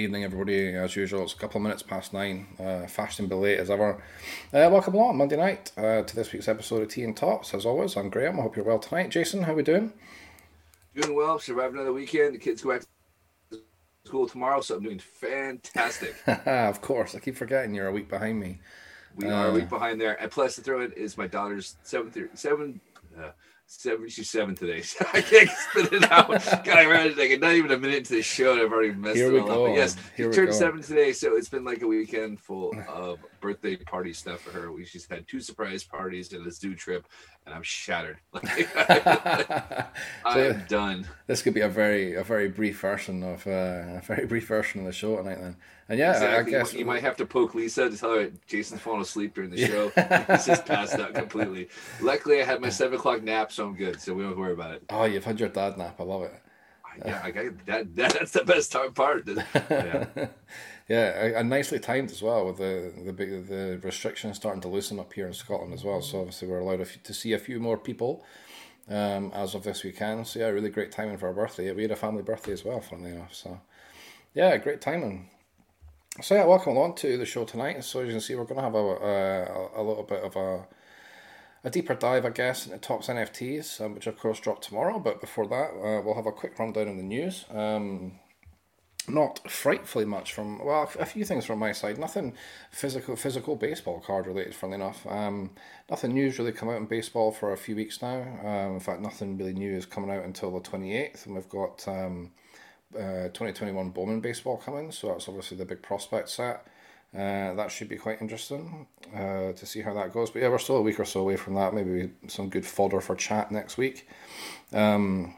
a very good evening, everybody. As usual, it's a couple of minutes past nine, uh, fashionably late as ever. Uh, welcome along Monday night uh, to this week's episode of Tea and Tots. As always, I'm Graham. I hope you're well tonight. Jason, how we doing? Doing well. Survived another weekend. The kids go back to school tomorrow, so I'm doing fantastic. of course, I keep forgetting you're a week behind me. We are a week behind there. And plus, to throw in is my daughter's seventh, seven, uh, seven. She's seven today. So I can't spit it out. God, I it like not even a minute into the show, and I've already messed Here it all up. But yes, Here she turned seven today, so it's been like a weekend full of birthday party stuff for her. We she's had two surprise parties and a zoo trip, and I'm shattered. Like, I'm done. This could be a very a very brief version of uh, a very brief version of the show tonight then. And yeah, Exactly. I You guess might- you might have to poke Lisa to tell her Jason's falling asleep during the show. He's just passed out completely. Luckily, I had my seven o'clock nap, so I'm good. So we don't worry about it. Oh, you've had your dad nap. I love it. Yeah, I got that, that. That's the best part. Yeah. Yeah, and nicely timed as well with the the big the restrictions starting to loosen up here in Scotland as well. So obviously we're allowed a few, to see a few more people um, as of this weekend. So yeah, really great timing for our birthday. We had a family birthday as well, funnily enough. So yeah, great timing. So yeah, welcome along to the show tonight. So as you can see, we're going to have a a, a little bit of a a deeper dive, I guess, into Topps NFTs, um, which of course drop tomorrow. But before that, uh, we'll have a quick rundown of the news. Um, not frightfully much from well a few things from my side. Nothing physical physical baseball card related funnily enough. Um, nothing new's really come out in baseball for a few weeks now. Um, in fact nothing really new is coming out until the 28th and we've got um, uh, 2021 Bowman baseball coming so that's obviously the big prospect set. Uh, that should be quite interesting uh, to see how that goes. But yeah we're still a week or so away from that. Maybe some good fodder for chat next week. Um,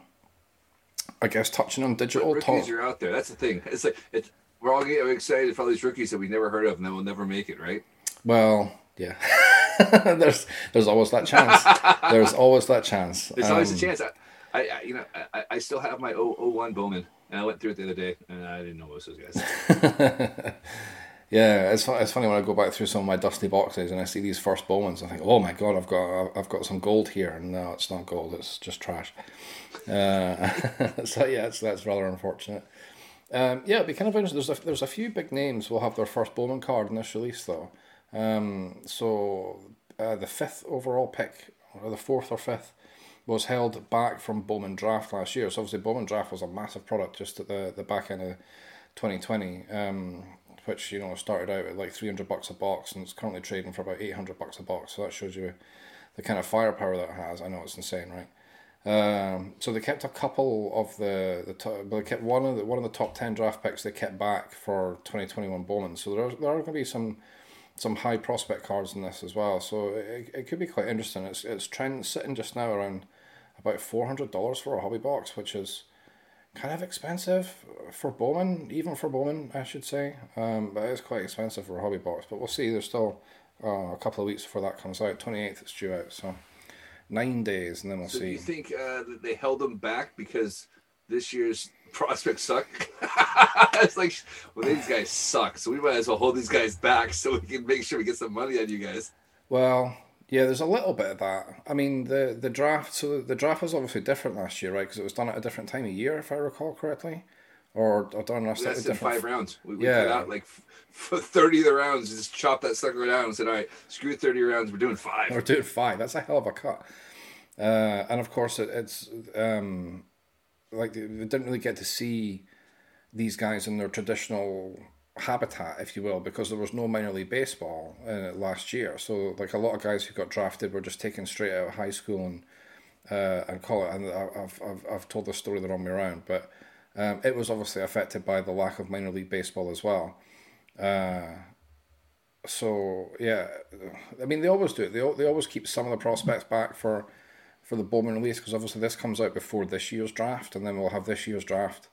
I guess touching on digital rookies talk are out there. That's the thing. It's like it's. We're all getting excited for all these rookies that we never heard of and that will never make it, right? Well, yeah. there's there's always that chance. There's always that chance. There's always a Um, chance. I, I, you know, I, I still have my 0, 01 Bowman, and I went through it the other day, and I didn't know most of those guys. Yeah, it's it's funny when I go back through some of my dusty boxes and I see these first Bowmans. I think, oh my god, I've got I've got some gold here, and no, it's not gold. It's just trash. Uh, so yeah, it's, that's rather unfortunate. Um, yeah, it'd be kind of interesting. There's a, there's a few big names will have their first Bowman card in this release though. Um, so uh, the fifth overall pick, or the fourth or fifth, was held back from Bowman Draft last year. So obviously Bowman Draft was a massive product just at the, the back end of 2020, um, which you know started out at like 300 bucks a box and it's currently trading for about 800 bucks a box. So that shows you the kind of firepower that it has. I know it's insane, right? Um, so they kept a couple of the the top, they kept one of the one of the top ten draft picks. They kept back for twenty twenty one Bowman. So there are, there are going to be some some high prospect cards in this as well. So it, it could be quite interesting. It's it's trend sitting just now around about four hundred dollars for a hobby box, which is kind of expensive for Bowman, even for Bowman, I should say. Um, but it's quite expensive for a hobby box. But we'll see. There's still uh, a couple of weeks before that comes out. Twenty eighth, it's due out. So nine days, and then we'll So do see. you think uh, that they held them back because this year's prospects suck? it's like, well, these guys suck, so we might as well hold these guys back so we can make sure we get some money on you guys. Well, yeah, there's a little bit of that. I mean, the the draft. So the draft was obviously different last year, right? Because it was done at a different time of year, if I recall correctly, or, or done in a slightly That's in different. five rounds. We, we Yeah. cut out like 30 of the rounds, just chop that sucker down and said, all right, screw 30 rounds, we're doing five. We're doing five. That's a hell of a cut. Uh, and of course, it, it's um, like we didn't really get to see these guys in their traditional habitat, if you will, because there was no minor league baseball uh, last year. So, like a lot of guys who got drafted were just taken straight out of high school and uh, and call it. And I've, I've I've told the story that on me around, but um, it was obviously affected by the lack of minor league baseball as well. Uh, so yeah, I mean they always do it. They they always keep some of the prospects back for for the Bowman release because obviously this comes out before this year's draft, and then we'll have this year's draft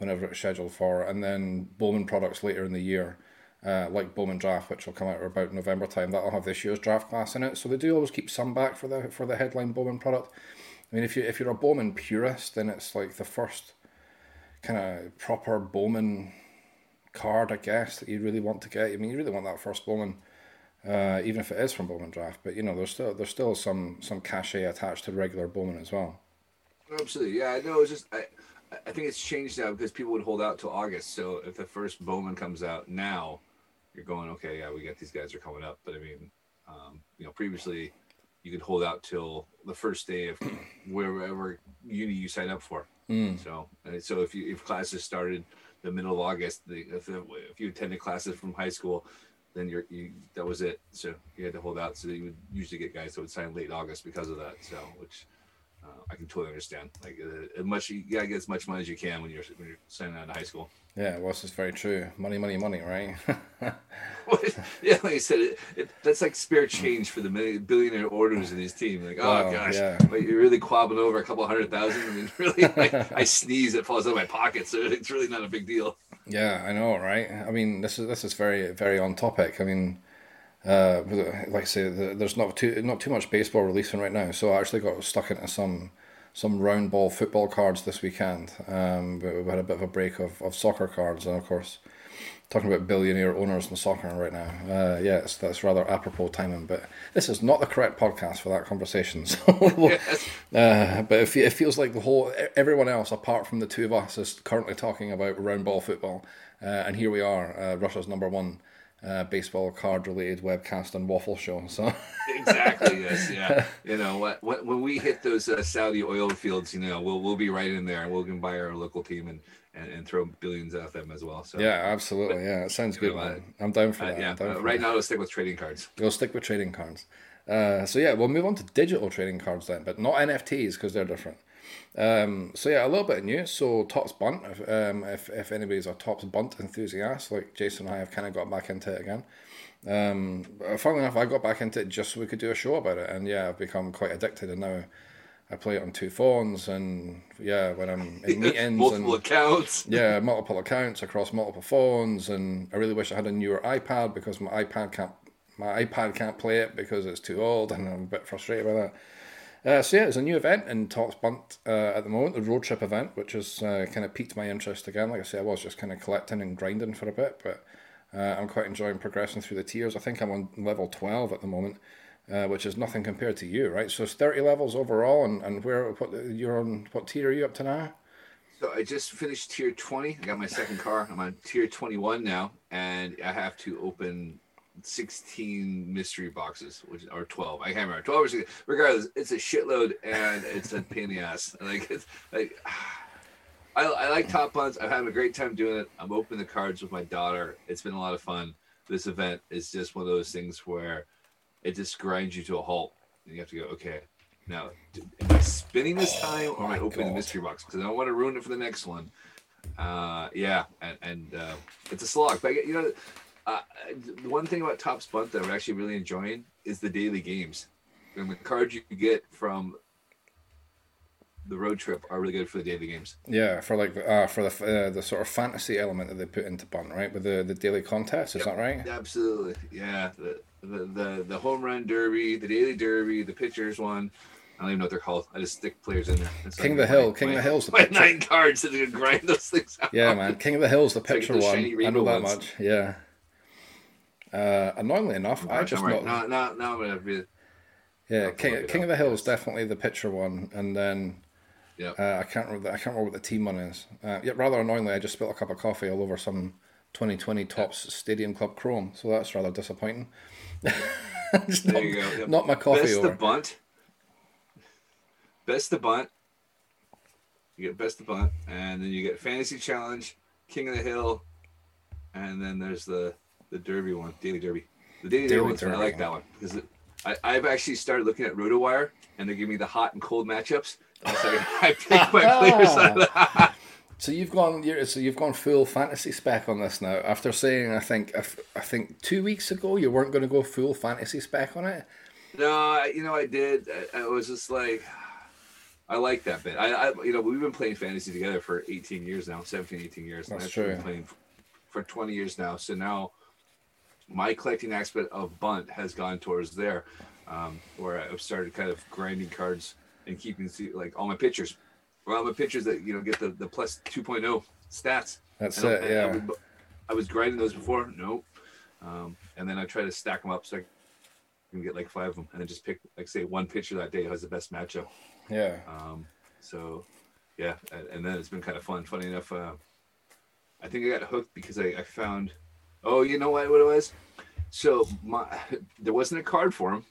whenever it's scheduled for, and then Bowman products later in the year, uh, like Bowman Draft, which will come out about November time. That'll have this year's draft class in it. So they do always keep some back for the for the headline Bowman product. I mean, if you if you're a Bowman purist, then it's like the first kind of proper Bowman card, I guess, that you really want to get. I mean, you really want that first Bowman, uh, even if it is from Bowman Draft. But you know, there's still there's still some some cachet attached to regular Bowman as well. Absolutely, yeah. I know. It's just I think it's changed now because people would hold out till August. So if the first Bowman comes out now, you're going okay. Yeah, we got these guys are coming up. But I mean, um, you know, previously you could hold out till the first day of wherever uni you sign up for. Mm. So, so if you if classes started the middle of August, the, if, if you attended classes from high school, then you're you that was it. So you had to hold out. So you would usually get guys that would sign late August because of that. So which uh, I can totally understand. Like uh, much you gotta get as much money as you can when you're when you're signing out of high school. Yeah, well, this is very true. Money, money, money, right? yeah, like I said, it, it, that's like spare change for the million, billionaire orders in his team. Like, oh Wow, gosh, yeah. like, you're really quabbing over a couple hundred thousand. I mean, really, like, I sneeze, it falls out of my pocket, so it's really not a big deal. Yeah, I know, right? I mean, this is this is very very on topic. I mean, uh, like I say, the, there's not too not too much baseball releasing right now, so I actually got stuck into some some round ball football cards this weekend. Um, we we had a bit of a break of, of soccer cards, and of course, talking about billionaire owners in soccer right now. Uh, yes, that's rather apropos timing, but this is not the correct podcast for that conversation. So, Yes. uh, but it, it feels like the whole everyone else apart from the two of us is currently talking about round ball football, uh, and here we are, uh, Russia's number one uh, baseball card related webcast and waffle show. So exactly. Yes. Yeah. You know what? When, when we hit those uh, Saudi oil fields, you know, we'll we'll be right in there, and we'll can buy our local team and, and, and throw billions at them as well. So yeah, absolutely, yeah, it sounds good, know, man. I'm down for uh, that. yeah. Uh, for right that. now, let's stick with trading cards. We'll stick with trading cards. Uh, so yeah, we'll move on to digital trading cards then, but not NFTs because they're different. Um, so yeah, a little bit of news. So Topps Bunt, if, um, if if anybody's a Topps Bunt enthusiast, like Jason and I have kind of got back into it again. Um, funnily enough, I got back into it just so we could do a show about it, and yeah, I've become quite addicted, and now I play it on two phones, and yeah, when I'm in meetings Multiple and accounts. yeah, multiple accounts across multiple phones, and I really wish I had a newer iPad because my iPad can't my iPad can't play it because it's too old, and I'm a bit frustrated by that. Uh, so yeah, there's a new event in Topps Bunt uh, at the moment, the road trip event, which has uh, kind of piqued my interest again. Like I say, I was just kind of collecting and grinding for a bit, but uh, I'm quite enjoying progressing through the tiers. I think I'm on level 12 at the moment, uh, which is nothing compared to you, right? So it's 30 levels overall, and, and where what you're on? What tier are you up to now? So I just finished tier 20. I got my second car. I'm on tier 21 now, and I have to open 16 mystery boxes, which are 12. I can't remember. 12 or 16. Regardless, it's a shitload and it's a pain in the ass. Like it's like I, I like Topps Bunt. I'm having a great time doing it. I'm opening the cards with my daughter. It's been a lot of fun. This event is just one of those things where it just grinds you to a halt. And you have to go, okay, now am I spinning this time or am I opening the mystery box? Because I don't want to ruin it for the next one. Uh, yeah, and, and uh, it's a slog. But you know, uh, the one thing about Topps Bunt that I'm actually really enjoying is the daily games. And the cards you get from the road trip are really good for the daily games. Yeah, for like the uh, for the uh, the sort of fantasy element that they put into Bunt, right? With the, the daily contest, is that right? Absolutely, yeah. The, the the the home run derby, the daily derby, the pitchers one. I don't even know what they're called. I just stick players in there. It's King like of the Hill, my- King of my- the Hill's the My picture. nine cards and then grind those things out. Yeah, man. King of the Hill's the So I get picture those one. I know that ones. much. Yeah. Uh, annoyingly enough, I just not. I'm gonna be. Yeah, King, King of the Hill is definitely the picture one, and then Yep. uh, I can't remember. I can't remember what the team one is. Uh, yeah, rather annoyingly, I just spilled a cup of coffee all over some 2020 Topps Stadium Club Chrome, so that's rather disappointing. Just There not, you go. Yep. not my coffee best over. of bunt. Best of bunt. You get best of bunt, and then you get fantasy challenge, king of the hill, and then there's the the derby one, daily derby. The daily, Daily derby fun. I like that one because it, I I've actually started looking at RotoWire, and they give me the hot and cold matchups. So I pick my ah. players out of that. So you've gone, you're, so you've gone full fantasy spec on this now. After saying, I think, I, I think two weeks ago you weren't going to go full fantasy spec on it. No, I, you know I did. I, I was just like, I like that bit. I, I, you know, we've been playing fantasy together for 18 years now, 17, 18 years. and That's I've been true. Playing for 20 years now. So now, my collecting aspect of bunt has gone towards there, um, where I've started kind of grinding cards and keeping see- like all my pictures. Well, all my pictures that you know get the the plus 2.0 stats. That's I don't- it, I- I yeah. would- I was grinding those before. Nope. Um, and then I try to stack them up so I can get like five of them, and then just pick like say one pitcher that day has the best matchup. Yeah. Um, so yeah, and, and then it's been kind of fun. Funny enough, uh, I think I got hooked because I, I found. Oh, you know what? What it was? So my there wasn't a card for him,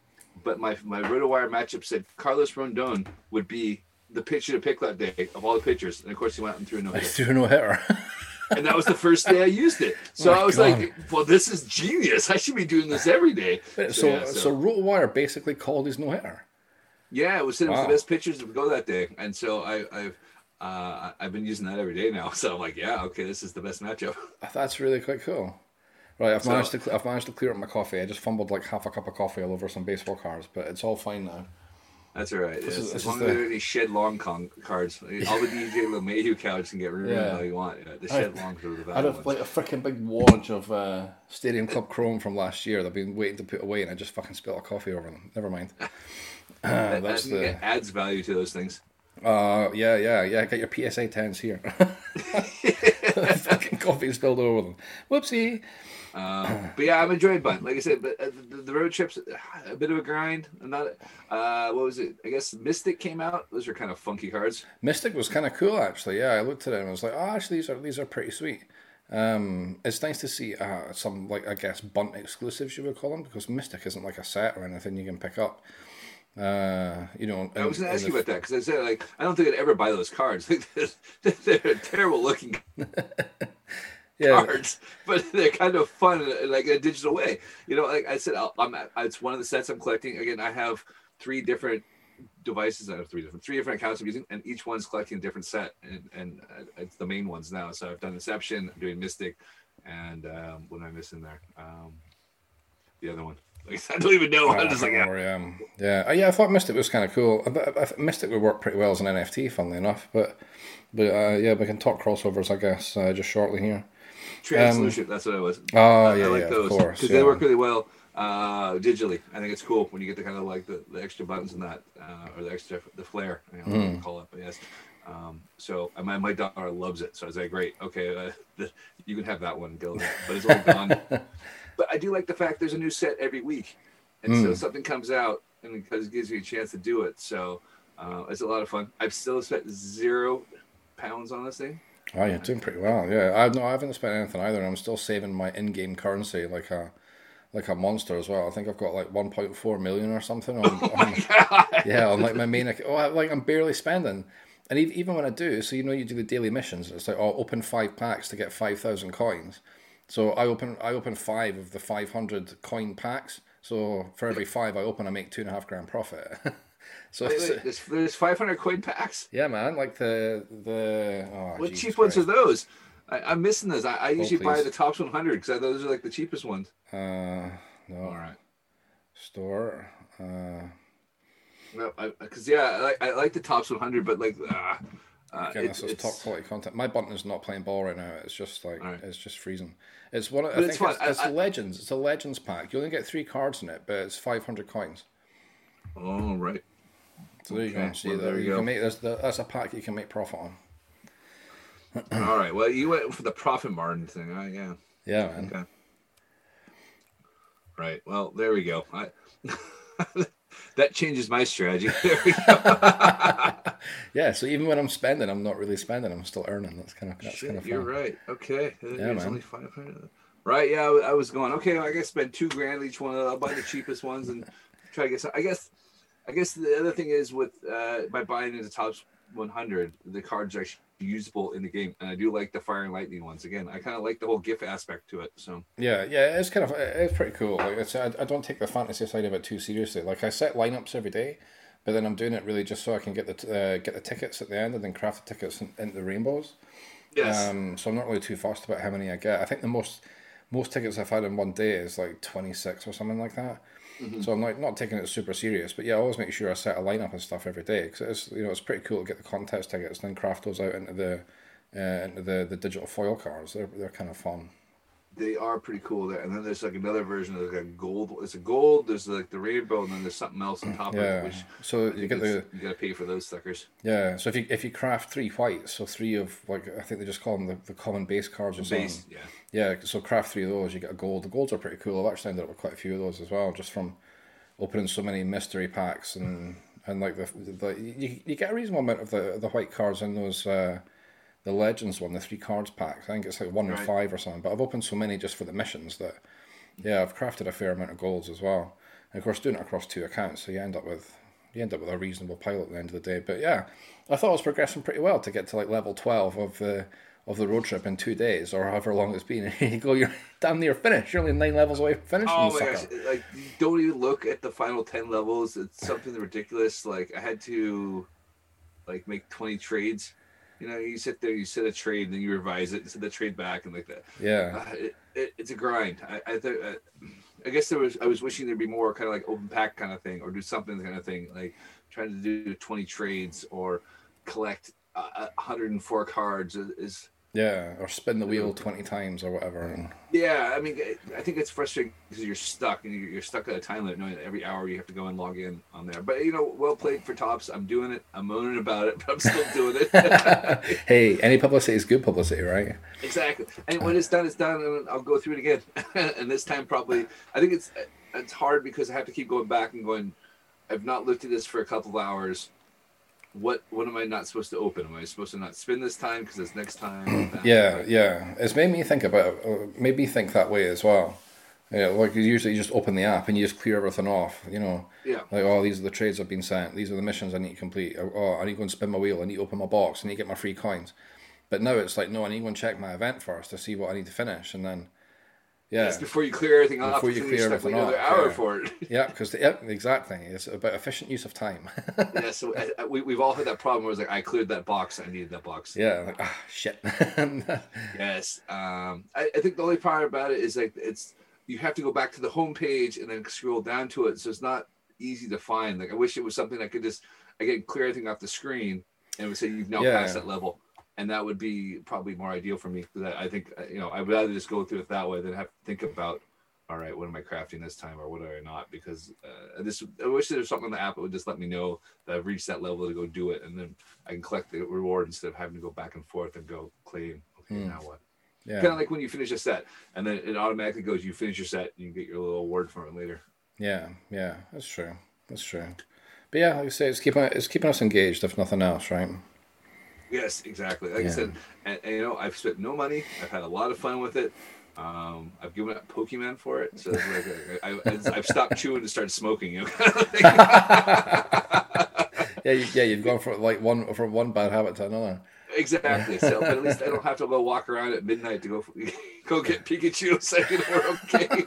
but my my RotoWire matchup said Carlos Rodon would be the pitcher to pick that day of all the pitchers, and of course he went out and threw a no hitter, threw no hitter. and that was the first day I used it. So My I was God. like, "Well, this is genius! I should be doing this every day." so, yeah, so, RotoWire basically called his no hitter. Yeah, it was sitting Wow. the best pitchers to go that day, and so I, I've uh, I've been using that every day now. So I'm like, yeah, okay, this is the best matchup. That's really quite cool. Right, I've So- managed to I've managed to clear up my coffee. I just fumbled like half a cup of coffee all over some baseball cards, but it's all fine now. That's all right. this as is long the- there are any shed long con- cards, all the DJ LeMahieu cards can get rid of Yeah. them how you want. Yeah, the shed longs are the I had valid a, ones. like a freaking big wad of uh, Stadium Club Chrome from last year that I've been waiting to put away, and I just fucking spilled a coffee over them. Never mind. That- that's that the- adds value to those things. Uh, yeah, yeah, yeah. Get your PSA tens here. fucking coffee spilled over them. Whoopsie. Um, but yeah, I'm enjoying Bunt. Like I said, but uh, the, the road trips, a bit of a grind. Not. Uh, what was it? I guess Mystic came out. Those are kind of funky cards. Mystic was kind of cool actually. Yeah, I looked at it and I was like, oh, actually, these are these are pretty sweet. Um, it's nice to see uh, some like I guess bunt exclusives you would call them because Mystic isn't like a set or anything you can pick up. Uh, you know, I was in- going to ask you about that because I said like I don't think I'd ever buy those cards. Like, they're, they're terrible looking yeah, cards, but they're kind of fun, in, like a digital way. You know, like I said, I'll, I'm it's one of the sets I'm collecting. Again, I have three different devices. I have three different three different accounts I'm using, and each one's collecting a different set, and, and uh, it's the main ones now. So I've done Inception, I'm doing Mystic, and um, what am I missing there? Um, the other one. Like, I don't even know. I I'm just like, yeah. I am. Yeah, Uh, yeah. I thought Mystic was kind of cool. I, I, I- Mystic would work pretty well as an NFT, funnily enough. But, but uh, yeah, we can talk crossovers, I guess, uh, just shortly here. Translucent. that's what it was. Oh I yeah, like yeah, those of course. because yeah. they work really well uh, digitally. I think it's cool when you get the kind of like the, the extra buttons and that, uh, or the extra the flare. I don't know you call it, but yes. Um, so my my daughter loves it. So I was like, great, okay, uh, the, you can have that one, Gil. But it's all gone. but I do like the fact there's a new set every week, and Hmm. so something comes out and because it gives you a chance to do it. So uh, it's a lot of fun. I've still spent zero pounds on this thing. Oh, you're doing pretty well. Yeah, I no, I haven't spent anything either. I'm still saving my in-game currency like a like a monster as well. I think I've got like 1.4 million or something. On, oh on, yeah, on like my main account. Oh, like I'm barely spending. And even when I do, so you know, you do the daily missions. It's like, oh, open five packs to get five thousand coins. So I open I open five of the five hundred coin packs. So for every five I open, I make two and a half grand profit. so Wait, wait, there's, there's 500 coin packs. yeah, man, like the the oh, What Jesus cheap ones are those? I, I'm missing those. I, I usually buy the Topps 100 because those are like the cheapest ones. Uh, no. All right. Store. Uh, No, because yeah, I like, I like the Topps 100, but like, uh, uh, again, it- this is it's, top quality content. My button is not playing ball right now. It's just like Alright. it's just freezing. It's one. Of, I think it's it's, it's I- the legends. It's a legends pack. You only get three cards in it, but it's five hundred coins. oh right. So there you go. See well, that there you you go. can make this. That's a pack you can make profit on. All right. Well, you went for the profit margin thing. Uh, yeah. Yeah, man. Okay. Right. Well, there we go. I, that changes my strategy. There we go. Yeah. So even when I'm spending, I'm not really spending. I'm still earning. That's kind of that's Shit, kind of Fun. you're right. Okay. Yeah, There's man. only 500. Right. Yeah. I, I was going. Okay. I guess spend two grand each one. I'll buy the cheapest ones and try to get some. I guess. I guess the other thing is with uh, by buying into Topps 100, the cards are actually usable in the game, and I do like the fire and lightning ones. Again, I kind of like the whole GIF aspect to it. So Yeah, yeah, it's kind of it's pretty cool. Like it's, I, I don't take the fantasy side of it too seriously. Like I set lineups every day, but then I'm doing it really just so I can get the uh, get the tickets at the end and then craft the tickets in, into the rainbows. yes. Um, so I'm not really too fussed about how many I get. I think the most most tickets I've had in one day is like 26 or something like that. So I'm like not taking it super serious, but yeah, I always make sure I set a lineup and stuff every day because it's you know it's pretty cool to get the contest tickets and then craft those out into the uh, into the, the digital foil cards. They're they're kind of fun. they are pretty cool there. And then there's like another version of like a gold. It's a gold. There's like the rainbow, and then there's something else on top of it, which So you get the you gotta pay for those suckers. Yeah, so if you if you craft three whites, so three of like I think they just call them the, the common base cards or something. Base, yeah. Yeah, so craft three of those, you get a gold. The golds are pretty cool. I've actually ended up with quite a few of those as well, just from opening so many mystery packs and and like the, the you, you get a reasonable amount of the the white cards in those uh, the legends one, the three cards packs. I think it's like one in five or something. But I've opened so many just for the missions that yeah, I've crafted a fair amount of golds as well. And of course, doing it across two accounts, so you end up with you end up with a reasonable pile at the end of the day. But yeah, I thought I was progressing pretty well to get to like level twelve of the of the road trip in two days or however long it's been. And you go, you're damn near finished. You're only nine levels away from finishing. Oh my gosh! Like, you don't even look at the final ten levels. It's something ridiculous. Like, I had to, like, make twenty trades. You know, you sit there, you set a trade, and then you revise it, and set the trade back, and like that. Yeah. Uh, it, it, it's a grind. I I, th- uh, I guess there was. I was wishing there'd be more kind of like open pack kind of thing, or do something kind of thing, like trying to do twenty trades or collect uh, uh, 104 cards is- is Yeah, or spin the wheel twenty times or whatever. Yeah, I mean, I think it's frustrating because you're stuck and you're you're stuck at a time limit, knowing that every hour you have to go and log in on there. But you know, well played for Topps. I'm doing it. I'm moaning about it, but I'm still doing it. hey, any publicity is good publicity, right? exactly. And when it's done, it's done, and I'll go through it again. and this time, probably, I think it's it's hard because I have to keep going back and going. I've not looked at this for a couple of hours. What what am I not supposed to open? Am I supposed to not spin this time because it's next time? Yeah, yeah. It's made me think about uh, made me think that way as well. Yeah, like usually you just open the app and you just clear everything off. You know, Yeah. like oh, these are the trades I've been sent. These are the missions I need to complete. Oh, I need to go and spin my wheel. I need to open my box. I need to get my free coins. But now it's like no, I need to go and check my event first to see what I need to finish, and then yeah, Yes, before you clear everything off, Before you it's clear everything another off, hour yeah. for it. yeah, because yeah, exactly. It's about efficient use of time. yeah, so uh, we, we've all had that problem where it's like, I cleared that box, I needed that box. yeah, like ah shit. Yes. Um, I, I think the only part about it is like it's you have to go back to the home page and then scroll down to it, so it's not easy to find. Like I wish it was something I could just I could clear everything off the screen and it would say you've now Yeah. passed that level, and that would be probably more ideal for me. Because I, I think uh, you know I'd rather just go through it that way than have to think about. All right, what am I crafting this time, or what am I not? Because uh, this, I wish there was something on the app that would just let me know that I've reached that level to go do it, and then I can collect the reward instead of having to go back and forth and go claim. Okay, Hmm. now what? yeah, Kind of like when you finish a set, and then it automatically goes. You finish your set, and you get your little award for it later. yeah, yeah. That's true. That's true. But yeah, like I say, it's keeping it's keeping us engaged, if nothing else, right? Yes, exactly. Like Yeah. I said, and, and, you know, I've spent no money. I've had a lot of fun with it. Um, I've given up Pokemon for it, so like I, I, I've stopped chewing and started smoking. You know, kind of. Yeah, you, yeah. You've gone from like one from one bad habit to another. exactly. So, but at least I don't have to go walk around at midnight to go go get Pikachu. So you know, we're okay.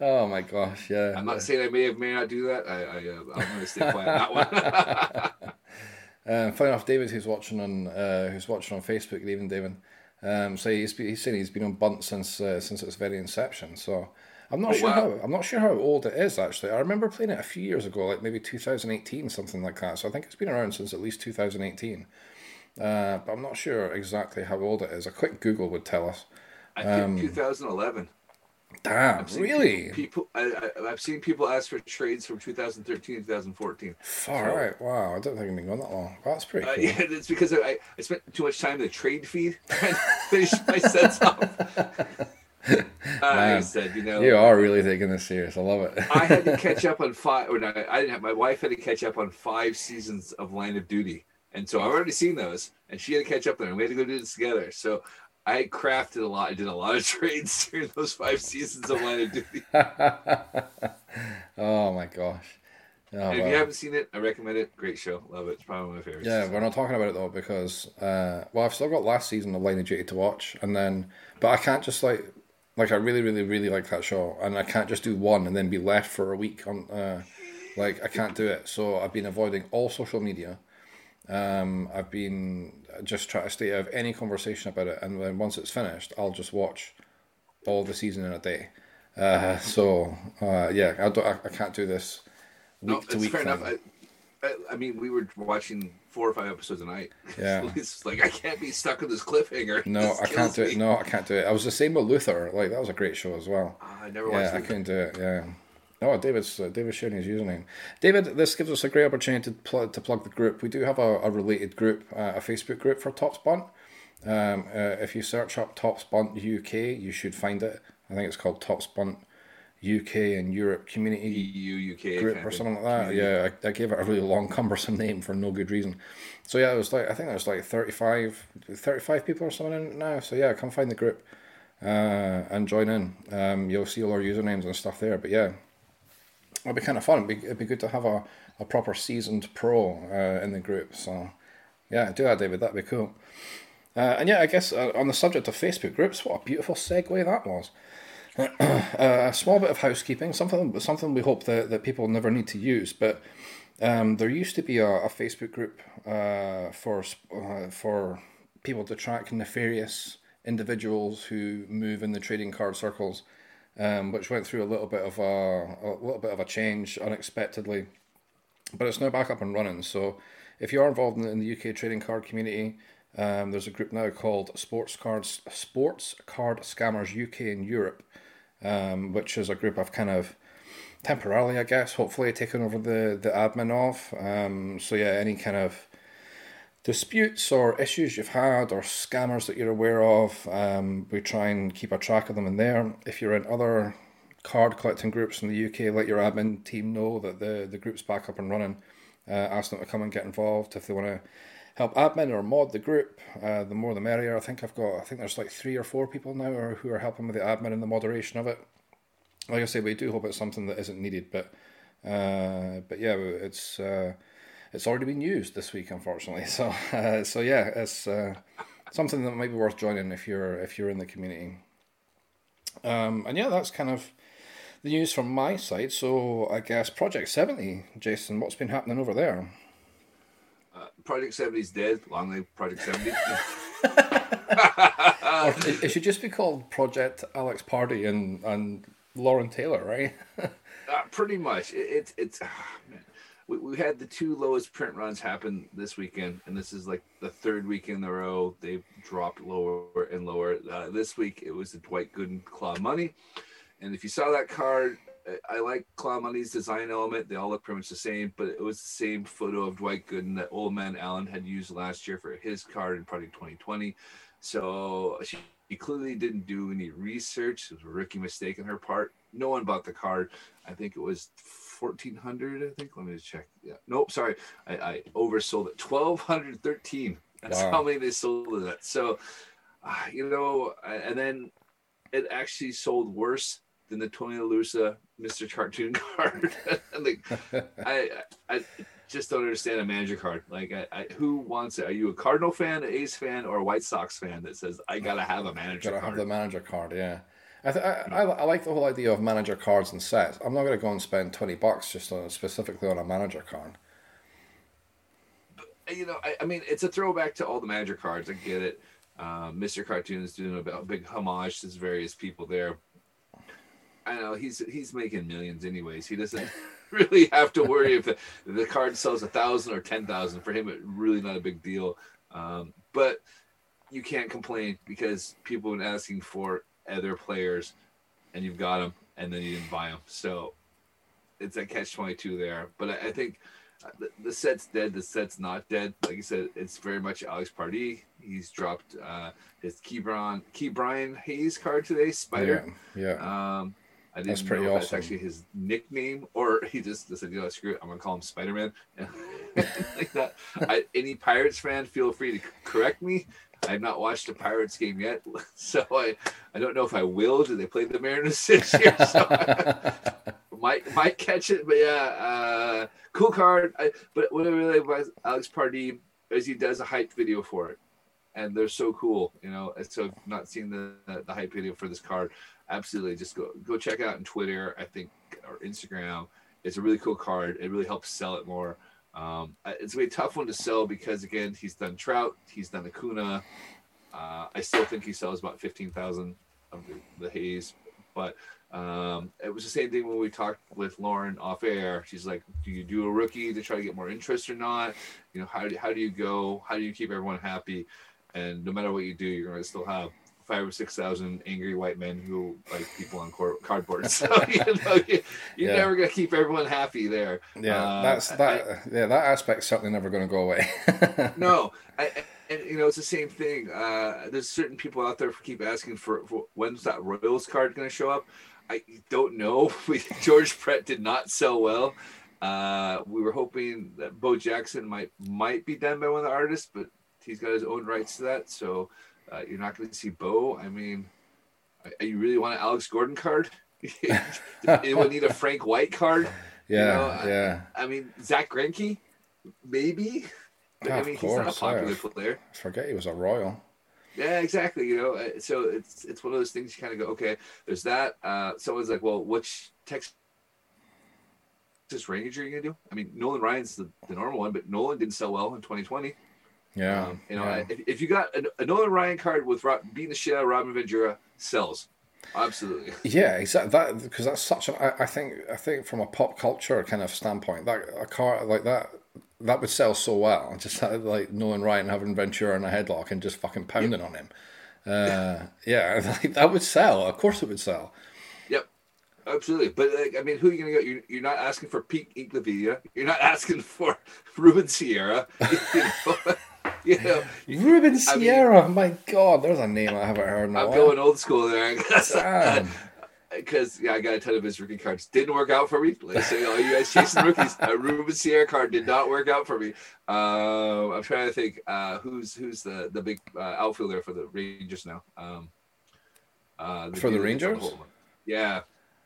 Oh my gosh, yeah. I'm not saying I may have may not do that. I, I uh, I'm going to stay quiet on that one. Uh, funny enough, David, who's watching on uh, who's watching on Facebook, good evening, David. Um, so he's he's saying he's been on Bunt since uh, since its very inception. So I'm not Oh, sure wow. how I'm not sure how old it is actually. I remember playing it a few years ago, like maybe 2018, something like that. So I think it's been around since at least 2018. Uh, but I'm not sure exactly how old it is. A quick Google would tell us. I think 2011. Damn, I've really? People, I, I, I've seen people ask for trades from 2013 and 2014. Far out. Wow, I don't think I've been going that long. That's pretty Uh, yeah, it's because I, I spent too much time in the trade feed and to finish my sets off. Uh, like I said, you know, You are really taking this serious. I love it. I had to catch up on five, or no, I didn't have. My wife had to catch up on five seasons of Line of Duty, and so I've already seen those, and she had to catch up there, and we had to go do this together. So I crafted a lot. I did a lot of trades during those five seasons of Line of Duty. oh my gosh. Oh, if wow. you haven't seen it, I recommend it. Great show, love it. It's probably one of my favorites. Yeah, we're not talking about it though because uh, well, I've still got last season of Line of Duty to watch, and then but I can't just like like I really, really, really like that show, and I can't just do one and then be left for a week on uh, like I can't do it. So I've been avoiding all social media. Um, I've been just try to stay out of any conversation about it, and then once it's finished, I'll just watch all the season in a day. Uh, so uh, yeah, I don't, I, I can't do this week No, to it's week fair thing. enough. I, I, I mean, we were watching four or five episodes a night. Yeah. it's like I can't be stuck with this cliffhanger. No, This I can't do it. No, I can't do it. I was the same with Luther. Like that was a great show as well. Ah, I never Yeah, watched I couldn't do it. Yeah. Oh, David's uh, David's sharing his username. David, this gives us a great opportunity to plug to plug the group. We do have a, a related group, uh, a Facebook group for Topps Bunt. Um, uh, if you search up Topps Bunt UK, you should find it. I think it's called Topps Bunt UK and Europe community EU, UK group or something like that. Yeah, I, I, gave it a really long, cumbersome name for no good reason. So yeah, it was like I think there's like 35, 35 people or something in it now. So yeah, come find the group uh, and join in. Um, you'll see all our usernames and stuff there. But yeah, it'd be kind of fun. It'd be, it'd be good to have a, a proper seasoned pro uh, in the group. So yeah, do that, David. That'd be cool. Uh, and yeah, I guess uh, on the subject of Facebook groups, what a beautiful segue that was. a small bit of housekeeping, something something we hope that, that people never need to use, but um, there used to be a, a Facebook group uh, for uh, for people to track nefarious individuals who move in the trading card circles, um, which went through a little bit of a, a little bit of a change unexpectedly, but it's now back up and running. So, if you are involved in, in the UK trading card community, um, there's a group now called Sports Cards Sports Card Scammers UK and Europe, um, which is a group I've kind of temporarily, I guess, hopefully taken over the the admin of. Um, so yeah, any kind of disputes or issues you've had or scammers that you're aware of, um, we try and keep a track of them in there. If you're in other card collecting groups in the UK, let your admin team know that the the group's back up and running. Uh, ask them to come and get involved if they want to help admin or mod the group. Uh, the more the merrier. I think I've got. I think there's like three or four people now who are helping with the admin and the moderation of it. Like I say, we do hope it's something that isn't needed, but uh, but yeah, it's uh, it's already been used this week, unfortunately. So uh, so yeah, it's uh, something that might be worth joining if you're if you're in the community. Um, and yeah, that's kind of the news from my side. So I guess Project Seventy, Jason, what's been happening over there? Project 70 is dead. Long live Project 70. it, it, should just be called Project Alex Pardee and, and Lauren Taylor, right? uh, pretty much. It, it it's. Oh, we, we had the two lowest print runs happen this weekend, and this is like the third week in a row they've dropped lower and lower. Uh, this week it was the Dwight Gooden Claw Money. And if you saw that card, I like Claw Money's design element. They all look pretty much the same, but it was the same photo of Dwight Gooden that Old Man Allen had used last year for his card in Project 2020. So she, she clearly didn't do any research. It was a rookie mistake on her part. No one bought the card. I think it was 1400 I think. Let me just check. Yeah. Nope. Sorry. I, I oversold it. 1213. That's wow. how many they sold it at. So, uh, you know, and then it actually sold worse than the Tony LaRussa Mr. Cartoon card. like, I, I just don't understand a manager card. Like, I, I, who wants it? Are you a Cardinal fan, an A's fan, or a White Sox fan that says I gotta have a manager? Gotta card? have the manager card. Yeah. I, th- I, I, I, like the whole idea of manager cards and sets. I'm not going to go and spend 20 bucks just on specifically on a manager card. But, you know, I, I, mean, it's a throwback to all the manager cards. I get it. Uh, Mr. Cartoon is doing a big homage to various people there. I know he's he's making millions anyways. He doesn't really have to worry if the, the card sells a thousand or ten thousand. For him, it's really not a big deal. Um, but you can't complain because people have been asking for other players, and you've got them, and then you didn't buy them. So it's a catch twenty two there. But I, I think the, the, set's dead. The set's not dead. Like you said, it's very much Alex Pardee. He's dropped uh, his Ke'Bryan Hayes card today, Spider. Yeah. yeah. Um, I didn't That's pretty know awesome. that's actually his nickname or he just said, you know, screw it, I'm gonna call him Spider Man. like that. I, any Pirates fan, feel free to correct me. I've not watched a Pirates game yet, so I, I don't know if I will. Do they play the Mariners this year? So might might catch it, but yeah, uh, cool card. I, but what I really like about Alex Pardee is he does a hype video for it, and they're so cool, you know. And so, not seen the the hype video for this card absolutely just go go check out on Twitter, I think, or Instagram. It's a really cool card. It really helps sell it more. Um, it's a really tough one to sell because again, he's done Trout, he's done Acuna. Uh, I still think he sells about fifteen thousand of the, the Hayes, but um, it was the same thing when we talked with Lauren off air. She's like, "Do you do a rookie to try to get more interest or not? You know, how do how do you go? How do you keep everyone happy? And no matter what you do, you're to still have five or six thousand angry white men who like people on cardboard. So you know, you, you're yeah. never gonna keep everyone happy there. Yeah, uh, that's that. I, yeah, that aspect's certainly never going to go away. no, I, and you know it's the same thing. Uh, there's certain people out there who keep asking for, for when's that Royals card going to show up. I don't know. We, George Brett did not sell well. Uh, we were hoping that Bo Jackson might might be done by one of the artists, but he's got his own rights to that. So uh, you're not going to see Bo. I mean, you really want an Alex Gordon card? Anyone need a Frank White card? Yeah, you know, yeah. I, I, mean, Zack Greinke, maybe. But, I mean, course, he's not a popular yeah. player. I forget he was a Royal. Yeah, exactly. You know, uh, so it's it's one of those things you kind of go, okay, there's that. Uh, someone's like, well, which Texas Ranger are you gonna do? I mean, Nolan Ryan's the, the normal one, but Nolan didn't sell well in 2020. Yeah, um, you know, yeah. If, if, you got a, a, Nolan Ryan card with beating the shit out of Robin Ventura, sells. Absolutely. Yeah, exactly. That because that's such an. I, I think I think from a pop culture kind of standpoint, that a car like that that would sell so well. Just like Nolan Ryan having Ventura in a headlock and just fucking pounding yep. on him. Uh, yeah, like, that would sell. Of course, it would sell. Yep, absolutely. But like, I mean, who are you going to get? You're, you're, not asking for Pete Incaviglia. You're not asking for Ruben Sierra. You know, you know Ruben Sierra. Mean, my God, there's a name I haven't heard. In I'm going old school there because yeah, I got a ton of his rookie cards. Didn't work out for me. Like say, oh, you guys chasing rookies. A Ruben Sierra card did not work out for me. Uh, I'm trying to think uh, who's who's the the big uh, outfielder for the Rangers now. Um, uh, the for the Rangers. Yeah,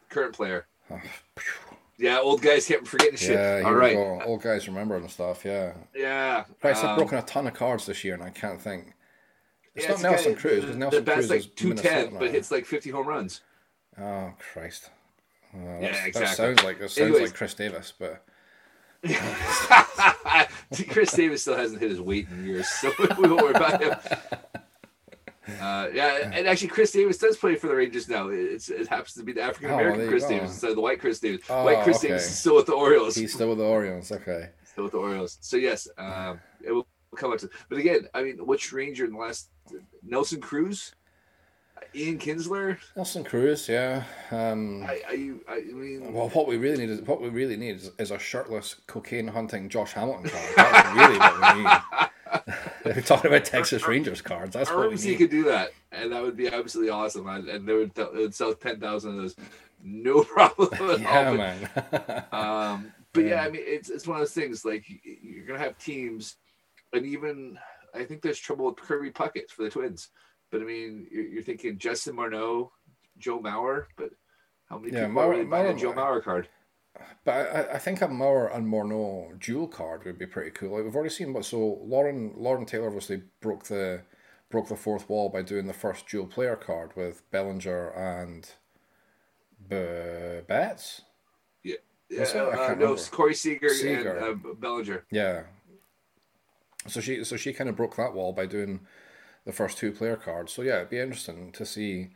current player. yeah, old guys kept forgetting shit. Yeah, all right, go. old guys remembering stuff. Yeah. Yeah. Right, um, I've broken a ton of cards this year, and I can't think. It's yeah, not it's Nelson Cruz because Nelson Cruz like two ten, but hits like fifty home runs. Oh Christ! Uh, yeah, exactly. That sounds like it sounds Anyways. like Chris Davis, but. Chris Davis still hasn't hit his weight in years, so we won't worry about him. Uh, yeah, and actually, Chris Davis does play for the Rangers now. It's, it happens to be the African American oh, Chris Davis instead of the white Chris Davis. Oh, white Chris okay. Davis is still with the Orioles. He's still with the Orioles. Okay. Still with the Orioles. So yes, um, it will come up to. But again, I mean, which Ranger in the last Nelson Cruz? Ian Kinsler, Nelson Cruz, yeah. Um, I, I, I mean, well, what we really need is what we really need is, is a shirtless cocaine hunting Josh Hamilton card. That's really what we need. we're talking about Texas Rangers cards, that's what we could do that, and that would be absolutely awesome. And, and they would, it would sell ten thousand of those, no problem at yeah, all. man. um, but yeah. yeah, I mean, it's it's one of those things. Like you're gonna have teams, and even I think there's trouble with Kirby Puckett for the Twins but I mean, you're, you're thinking Justin Morneau, Joe Mauer, but how many yeah, people Mauer, are really buying a Joe Mauer card? But I, I think a Mauer and Morneau dual card would be pretty cool. Like we've already seen but so Lauren Lauren Taylor obviously broke the broke the fourth wall by doing the first dual player card with Bellinger and B- Betts. Yeah, yeah. Uh, no, Corey Seager, Seager. and uh, Bellinger. Yeah. So she so she kind of broke that wall by doing the first two player cards. So yeah, it'd be interesting to see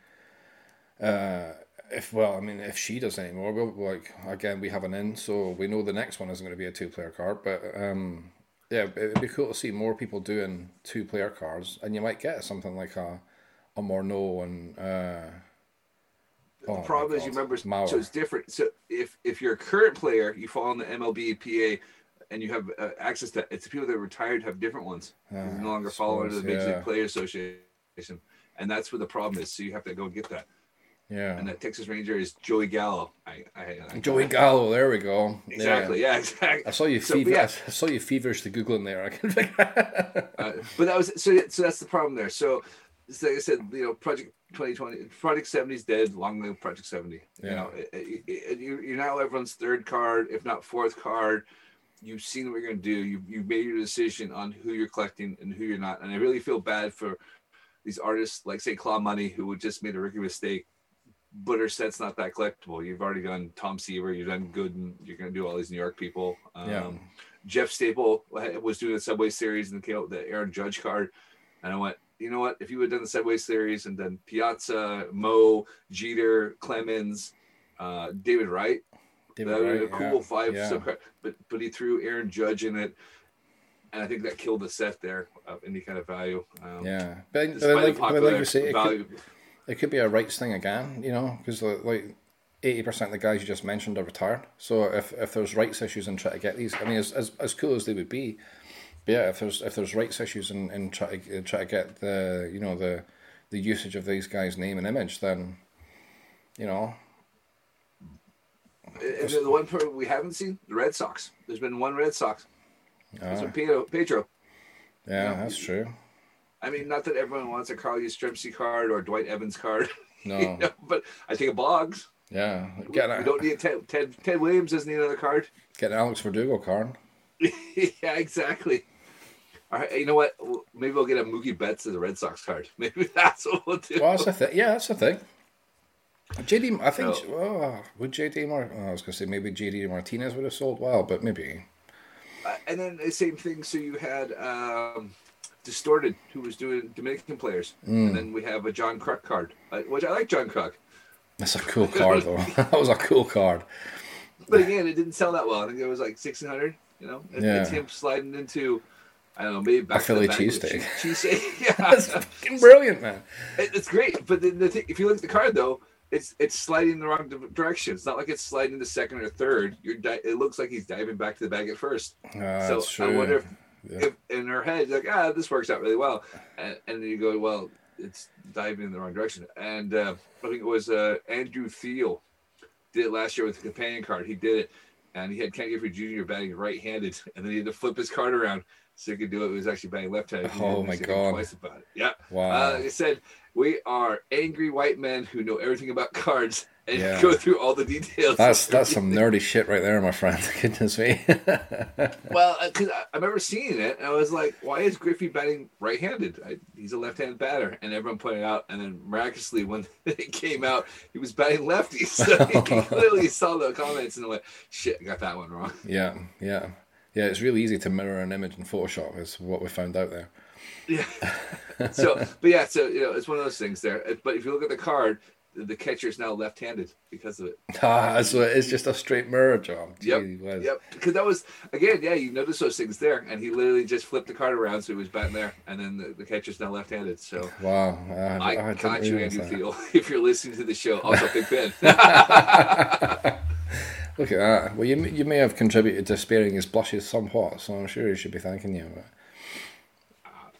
uh, if well, I mean, if she does anymore. We'll, like again, we have an in, so we know the next one isn't going to be a two player card. But um, yeah, it'd be cool to see more people doing two player cards, and you might get something like a a Morneau and. Uh, the oh problem is you remember Mauer. so it's different. So if if you're a current player, you fall in the MLB PA and you have uh, access to it's the people that are retired have different ones. Uh, no longer follow under the Major yeah. League Player Association, and that's where the problem is. So you have to go get that. Yeah. And that Texas Ranger is Joey Gallo. I, I, I Joey Gallo. There we go. Exactly. Yeah. yeah exactly. I saw you. So, fever, yeah. I saw you feverishly googling there. I can. uh, but that was so. So that's the problem there. So, so like I said, you know, Project 2020, Project 70 is dead. Long live Project 70. Yeah. You know, it, it, it, you're now everyone's third card, if not fourth card you've seen what you're going to do. You you've made your decision on who you're collecting and who you're not. And I really feel bad for these artists, like say Claw Money, who just made a rookie mistake. But her set's not that collectible. You've already done Tom Seaver, you've done good, and you're going to do all these New York people. Um, yeah. Jeff Staple was doing the Subway Series and came out with the Aaron Judge card, and I went, you know what? If you had done the Subway Series and then Piazza, Mo, Jeter, Clemens, uh, David Wright, David that would be a cool yeah. five yeah. subcard, but but he threw Aaron Judge in it, and I think that killed the set there of any kind of value. Um, yeah, but, but like, but like you say, it could, it could, be a rights thing again, you know, because like eighty percent of the guys you just mentioned are retired. So if if there's rights issues and try to get these, I mean, as as, as cool as they would be, but yeah, if there's if there's rights issues and, and try to try to get the you know the the usage of these guys' name and image, then you know And the one per- we haven't seen, the Red Sox. There's been one Red Sox. With ah. Pedro. Pedro. yeah, that's true. I mean, not that everyone wants a Carl Yastrzemski card or Dwight Evans card, No, you know, but I take a Boggs. yeah, We, getting we don't need a Ted, Ted. Ted Williams doesn't need another card. Get an Alex Verdugo card. yeah, exactly. All right, you know what? Maybe we'll get a Mookie Betts as a Red Sox card. Maybe that's what we'll do. Well, that's the thing. Yeah, that's the thing. JD, I think. No. Oh, would JD Mar? oh, I was gonna say maybe JD Martinez would have sold well, but maybe. Uh, and then the same thing. So you had um, Distorted, who was doing Dominican players, Mm. and then we have a John Kruk card, uh, which I like John Kruk. That's a cool card, though. that was a cool card. But again, it didn't sell that well. I think it was like sixteen hundred. You know, It- Yeah. it's him sliding into. I don't know, maybe back A Philly to the back with cheesesteak. che- Cheesesteak, yeah, That's fucking brilliant, man. It- it's great. But the, the thing, if you look at the card though, it's it's sliding in the wrong direction. It's not like it's sliding to second or third. You're di- it looks like he's diving back to the bag at first. Uh, so that's true. I wonder if, Yeah. in her head, like, ah, this works out really well, and, and then you go, well, it's diving in the wrong direction. And uh, I think it was uh, Andrew Thiel did it last year with the companion card. He did it, and he had Ken Griffey Jr. batting right-handed, and then he had to flip his card around so he could do it. He was actually batting left-handed. Oh, my God. Twice about it. Yeah. Wow. Uh, like I said, we are angry white men who know everything about cards and Yeah. go through all the details. that's that's some nerdy shit right there, my friend. Goodness me. Well, uh, because I, I remember seeing it, and I was like, "Why is Griffey batting right-handed? I, he's a left-handed batter." And everyone pointed out, and then miraculously, when it came out, he was batting lefty. So he clearly saw the comments and went, "Shit, I got that one wrong." yeah, yeah, yeah. It's really easy to mirror an image in Photoshop. Is what we found out there. Yeah. so, but yeah, so you know, it's one of those things there. But if you look at the card, the, catcher is now left-handed because of it. Ah, so it's just a straight mirror job. Yep. Gee. Yep, because that was again, yeah. You notice those things there, and he literally just flipped the card around, so he was batting there, and then the, the catcher's now left-handed. So Wow. I, I, I didn't caught you, Andrew that. Thiel. If you're listening to the show, also Big Ben. Look at that. Well, you, may- you may have contributed to sparing his blushes somewhat, so I'm sure he should be thanking you. But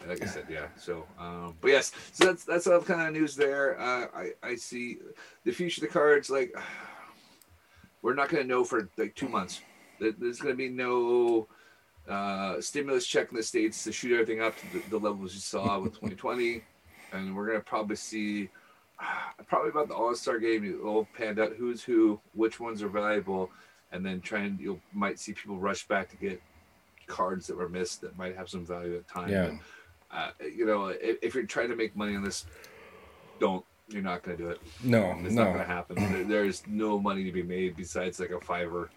like I said, yeah. So, um, but yes, so that's that's all kind of news there. Uh, I I see the future of the cards. Like, we're not going to know for like two months. There's going to be no uh, stimulus check in the states to shoot everything up to the, the levels you saw with 2020, and we're going to probably see probably about the All Star game. You'll all panned out who's who, which ones are valuable, and then try and you might see people rush back to get cards that were missed that might have some value at time. Yeah. But, uh, you know, if, if you're trying to make money on this, don't. You're not going to do it. no, It's not going to happen. There, there's no money to be made besides like a fiver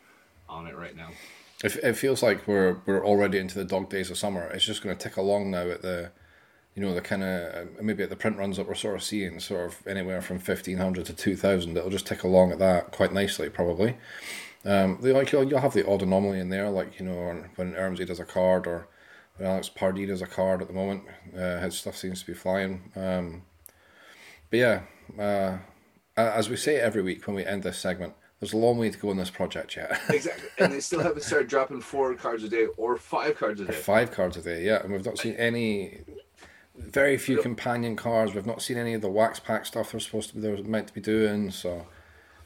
on it right now. It, it feels like we're we're already into the dog days of summer. It's just going to tick along now at the, you know, the kind of maybe at the print runs that we're sort of seeing, sort of anywhere from fifteen hundred to two thousand. It'll just tick along at that quite nicely, probably. Um, they like you'll, you'll have the odd anomaly in there, like you know when- Ermsy does a card or Alex Pardee does a card at the moment. Uh, his stuff seems to be flying. Um, but yeah, uh, as we say every week when we end this segment, there's a long way to go in this project yet. Exactly. and they still haven't started dropping four cards a day or five cards a day. Five cards a day, yeah, and we've not seen any. Very few companion cards. We've not seen any of the wax pack stuff they're supposed to be. They're meant to be doing. So,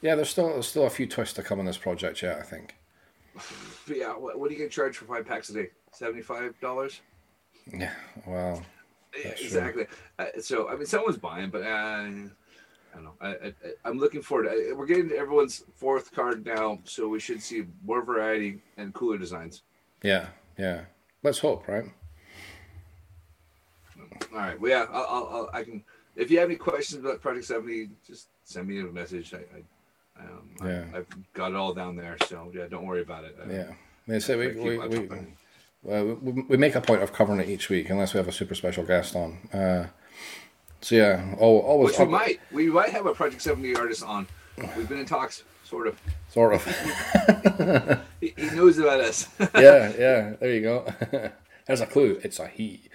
yeah, there's still there's still a few twists to come in this project yet. I think. But yeah, what, what are you going to charge for five packs a day? Seventy-five dollars. Yeah. Wow. That's exactly. Uh, so I mean, someone's buying, but uh, I don't know. I, I, I'm looking forward. To, we're getting to everyone's fourth card now, so we should see more variety and cooler designs. Yeah. Yeah. Let's hope, right? All right. Well, yeah, I'll, I'll, I'll, I can. If you have any questions about Project Seventy, just send me a message. I, I, um, Yeah. I, have got it all down there, so yeah, don't worry about it. Uh, Yeah. They say we we, we, well, we we make a point of covering it each week unless we have a super special guest on. Uh, so yeah, always Which we up- might. We might have a Project Seventy artist on. We've been in talks, sort of. sort of. He, he knows about us. yeah. Yeah. There you go. There's a clue. It's a he.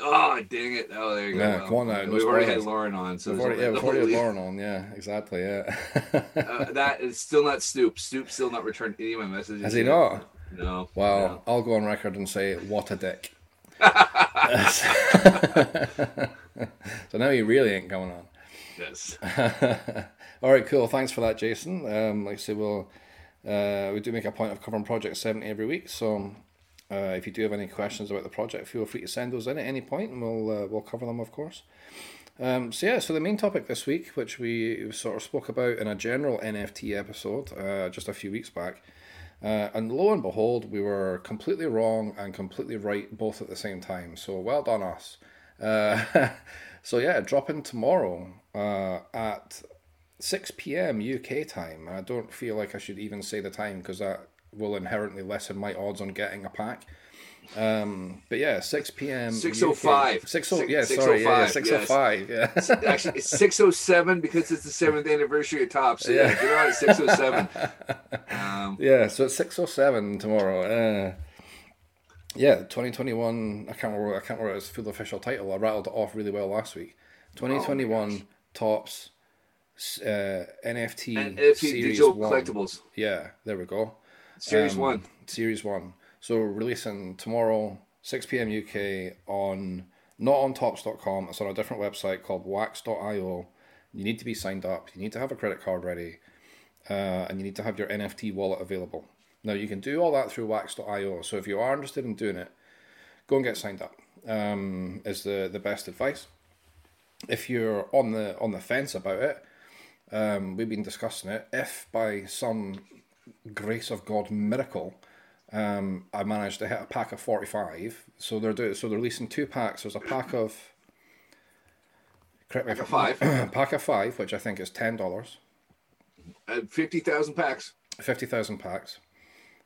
oh, dang it! Oh, there you go. Yeah, Well, come on now, We've already had. Lauren on, so already, yeah, we've already had Lauren on. Yeah, exactly. Yeah. uh, that is still not Stoop. Stoop still not returned any of my messages. Has he yet. not? No. Well, I'll go on record and say, what a dick. so now he really ain't going on. Yes. All right, cool. Thanks for that, Jason. Um, like I say, we'll Uh, we do make a point of covering Project 70 every week, so uh, if you do have any questions about the project, feel free to send those in at any point, and we'll uh, we'll cover them, of course. Um, so yeah, so the main topic this week, which we sort of spoke about in a general NFT episode uh, just a few weeks back, uh, and lo and behold, we were completely wrong and completely right both at the same time. So well done us. Uh, so yeah, drop in tomorrow uh, at 6 p.m. UK time. I don't feel like I should even say the time because that will inherently lessen my odds on getting a pack. Um, but yeah, 6 p.m. 605. 60, yeah, sorry, yeah, 605. Yeah. Actually, it's 607 because it's the seventh anniversary of Topps. So yeah, yeah. get on at 607. Um, yeah, so it's 607 tomorrow. Uh, yeah, 2021. I can't remember. I can't remember its full official title. I rattled it off really well last week. 2021 oh Topps uh, NFT, NFT digital one. collectibles. Yeah, there we go. Series um, one. Series one. So releasing tomorrow, 6 p.m. UK on not on Topps.com. It's on a different website called Wax.io. You need to be signed up. You need to have a credit card ready, uh, and you need to have your NFT wallet available. Now you can do all that through Wax.io. So if you are interested in doing it, go and get signed up. Um, is the the best advice. If you're on the on the fence about it, um, we've been discussing it. If by some grace of God miracle, um, I managed to hit a pack of forty five. So they're doing so they're releasing two packs. There's a pack of correct me pack of five. pack of five, which I think is ten dollars. And fifty thousand packs. Fifty thousand packs.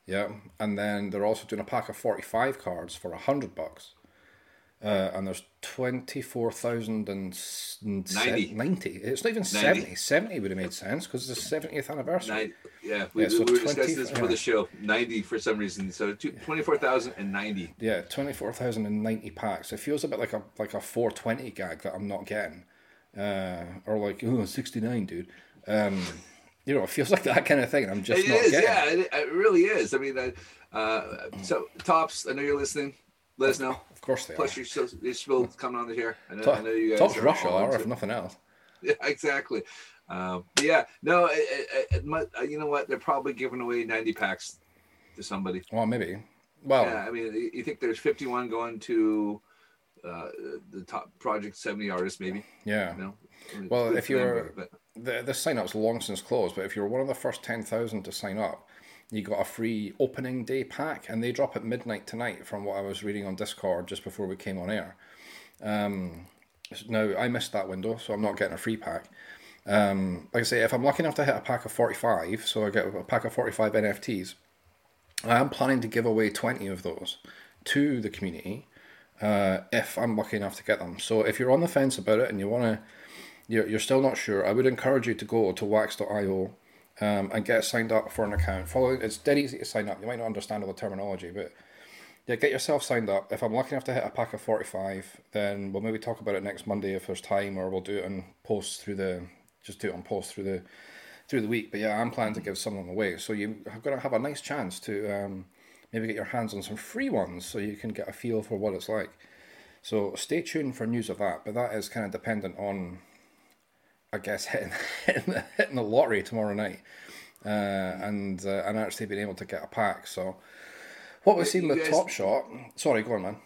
Yeah, and then they're also doing a pack of forty five cards for a hundred bucks. Uh, and there's 24,090. 90. It's not even 90. 70. 70 would have made sense because it's the 70th anniversary. 90. Yeah, we, yeah, so we were 20, discussing this for yeah. the show. 90 for some reason. So 24,090. Yeah, 24,090 packs. It feels a bit like a like a 420 gag that I'm not getting. Uh, or like, oh, 69, dude. Um, you know, it feels like that kind of thing. I'm just it not is, getting. Yeah, it, it really is. I mean, uh, uh, so Topps, I know you're listening. Let us know. Of course they Plus, are. you're still, you're still coming on the here. I know, I know you guys. Topps Russia are, if nothing else. Yeah, exactly. Um, yeah, no, it, it, it, uh, you know what? They're probably giving away 90 packs to somebody. Well, maybe. Well, yeah, I mean, you think there's 51 going to uh, the top project 70 artists, maybe? Yeah. You know? Well, if you're them, the the sign up's long since closed, but if you're one of the first 10,000 to sign up, you got a free opening day pack, and they drop at midnight tonight, from what I was reading on Discord just before we came on air. Um, now I missed that window, so I'm not getting a free pack. Um, like I say, if I'm lucky enough to hit a pack of 45, so I get a pack of 45 NFTs, I am planning to give away 20 of those to the community uh, if I'm lucky enough to get them. So if you're on the fence about it and you want to, you're, you're still not sure, I would encourage you to go to wax.io um, and get signed up for an account. Follow it's dead easy to sign up. You might not understand all the terminology, but yeah, get yourself signed up. If I'm lucky enough to hit a pack of forty five, then we'll maybe talk about it next Monday if there's time, or we'll do it on post through the just do it on post through the through the week. But yeah, I'm planning to give some of them away, so you're going to have a nice chance to um, maybe get your hands on some free ones, so you can get a feel for what it's like. So stay tuned for news of that. But that is kind of dependent on I guess hitting hitting the, hitting the lottery tomorrow night, uh, and uh, and actually being able to get a pack. So, what we've seen with guys, Top Shot. Sorry, go on, man.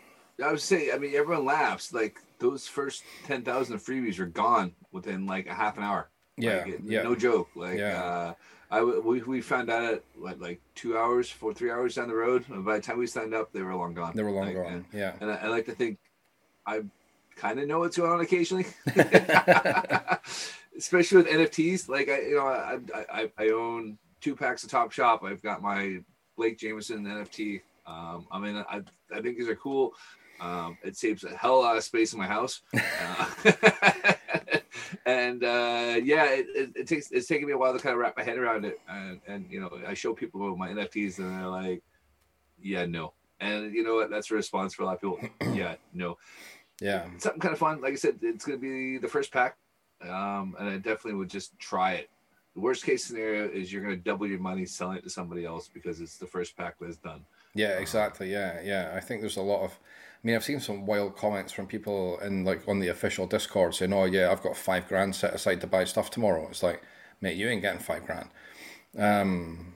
I was saying, I mean, everyone laughs. Like those first ten thousand freebies are gone within like a half an hour. Yeah, like, yeah. No joke. Like, yeah. uh, I we, we found out at what like two hours, four three hours down the road. By the time we signed up, they were long gone. They were long like, gone. And, yeah. And I, I like to think I kind of know what's going on occasionally. Especially with NFTs, like I, you know, I, I, I own two packs of Top Shot. I've got my Blake Jamieson NFT. Um, I mean, I, I think these are cool. Um, it saves a hell of a lot of space in my house. Uh, and uh, yeah, it, it, it, takes it's taking me a while to kind of wrap my head around it. And, and you know, I show people my NFTs, and they're like, "Yeah, no." And you know what? That's a response for a lot of people. yeah, no. Yeah. Something kind of fun. Like I said, it's going to be the first pack. Um, and I definitely would just try it. The worst case scenario is you're going to double your money selling it to somebody else because it's the first pack that's done. Yeah, exactly. Yeah, yeah. I think there's a lot of. I mean, I've seen some wild comments from people in like on the official Discord saying, "Oh yeah, I've got five grand set aside to buy stuff tomorrow." It's like, mate, you ain't getting five grand. Um,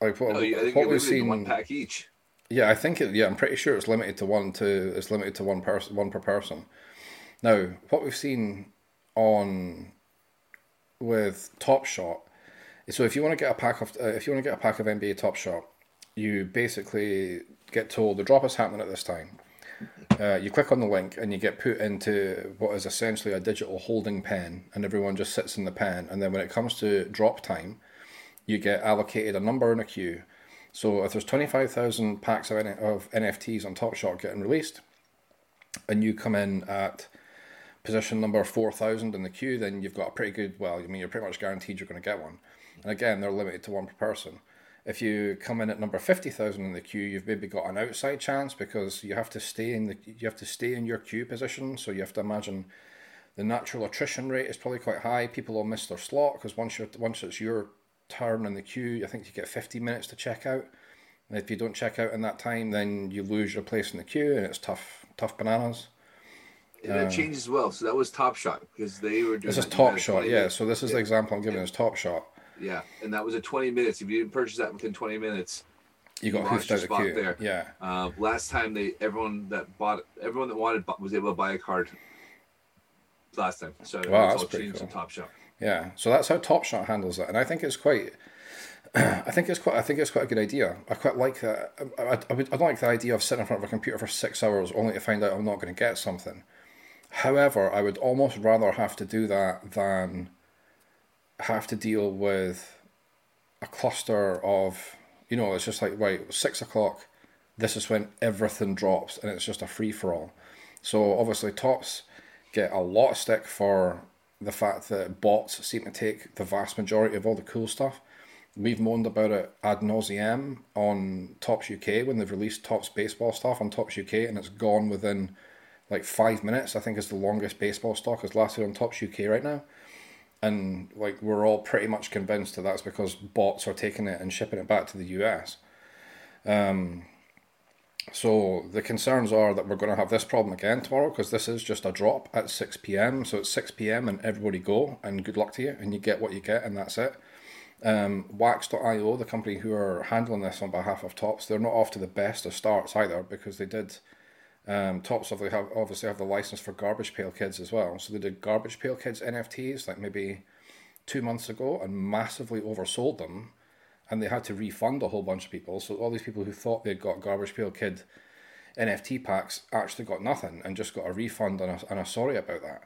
like what, I think what we've seen. one pack each. Yeah, I think it. Yeah, I'm pretty sure it's limited to one. To it's limited to one person, one per person. Now, what we've seen on with Top Shot, so if you want to get a pack of uh, if you want to get a pack of NBA Top Shot, you basically get told the drop is happening at this time. Uh, you click on the link and you get put into what is essentially a digital holding pen, and everyone just sits in the pen. And then when it comes to drop time, you get allocated a number in a queue. So if there's 25,000 packs of, of NFTs on Top Shot getting released, and you come in at position number 4,000 in the queue, then you've got a pretty good, well, I mean, you're pretty much guaranteed you're going to get one. And again, they're limited to one per person. If you come in at number 50,000 in the queue, you've maybe got an outside chance because you have to stay in the you have to stay in your queue position, so you have to imagine the natural attrition rate is probably quite high. People will miss their slot because once you're once it's your turn in the queue, I think you get 50 minutes to check out. And if you don't check out in that time, then you lose your place in the queue, and it's tough, tough bananas. And that changed as well. So that was Top Shot because they were doing. This is. Top Shot, 20 yeah. So this is the example I'm giving is Top Shot. Yeah, and that was a 20 minutes. If you didn't purchase that within 20 minutes, You got You hoofed out the spot queue. there. Yeah, uh, last time they everyone that bought everyone that wanted was able to buy a card. Last time, so Wow, it's that's all pretty changed cool. to Top Shot. Yeah. So that's how Top Shot handles it, and I think it's quite. I think it's quite. I think it's quite a good idea. I quite like that. I, I, I, would, I don't like the idea of sitting in front of a computer for six hours only to find out I'm not going to get something. However, I would almost rather have to do that than have to deal with a cluster of, you know, it's just like right six o'clock. This is when everything drops, and it's just a free for all. So obviously, Topps get a lot of stick for the fact that bots seem to take the vast majority of all the cool stuff. We've moaned about it ad nauseum on Topps UK when they've released Topps baseball stuff on Topps UK, and it's gone within like five minutes. I think is the longest baseball stock has lasted on Topps UK right now. And like we're all pretty much convinced that that's because bots are taking it and shipping it back to the US. Um, So the concerns are that we're going to have this problem again tomorrow because this is just a drop at 6 p.m. So it's 6 p.m. and everybody go and good luck to you and you get what you get and that's it. Um, Wax.io, the company who are handling this on behalf of Topps, they're not off to the best of starts either because they did. Um, Topps obviously have, obviously have the license for Garbage Pail Kids as well. So they did Garbage Pail Kids NFTs like maybe two months ago and massively oversold them and they had to refund a whole bunch of people. So all these people who thought they'd got Garbage Pail Kid NFT packs actually got nothing and just got a refund and a, and sorry about that.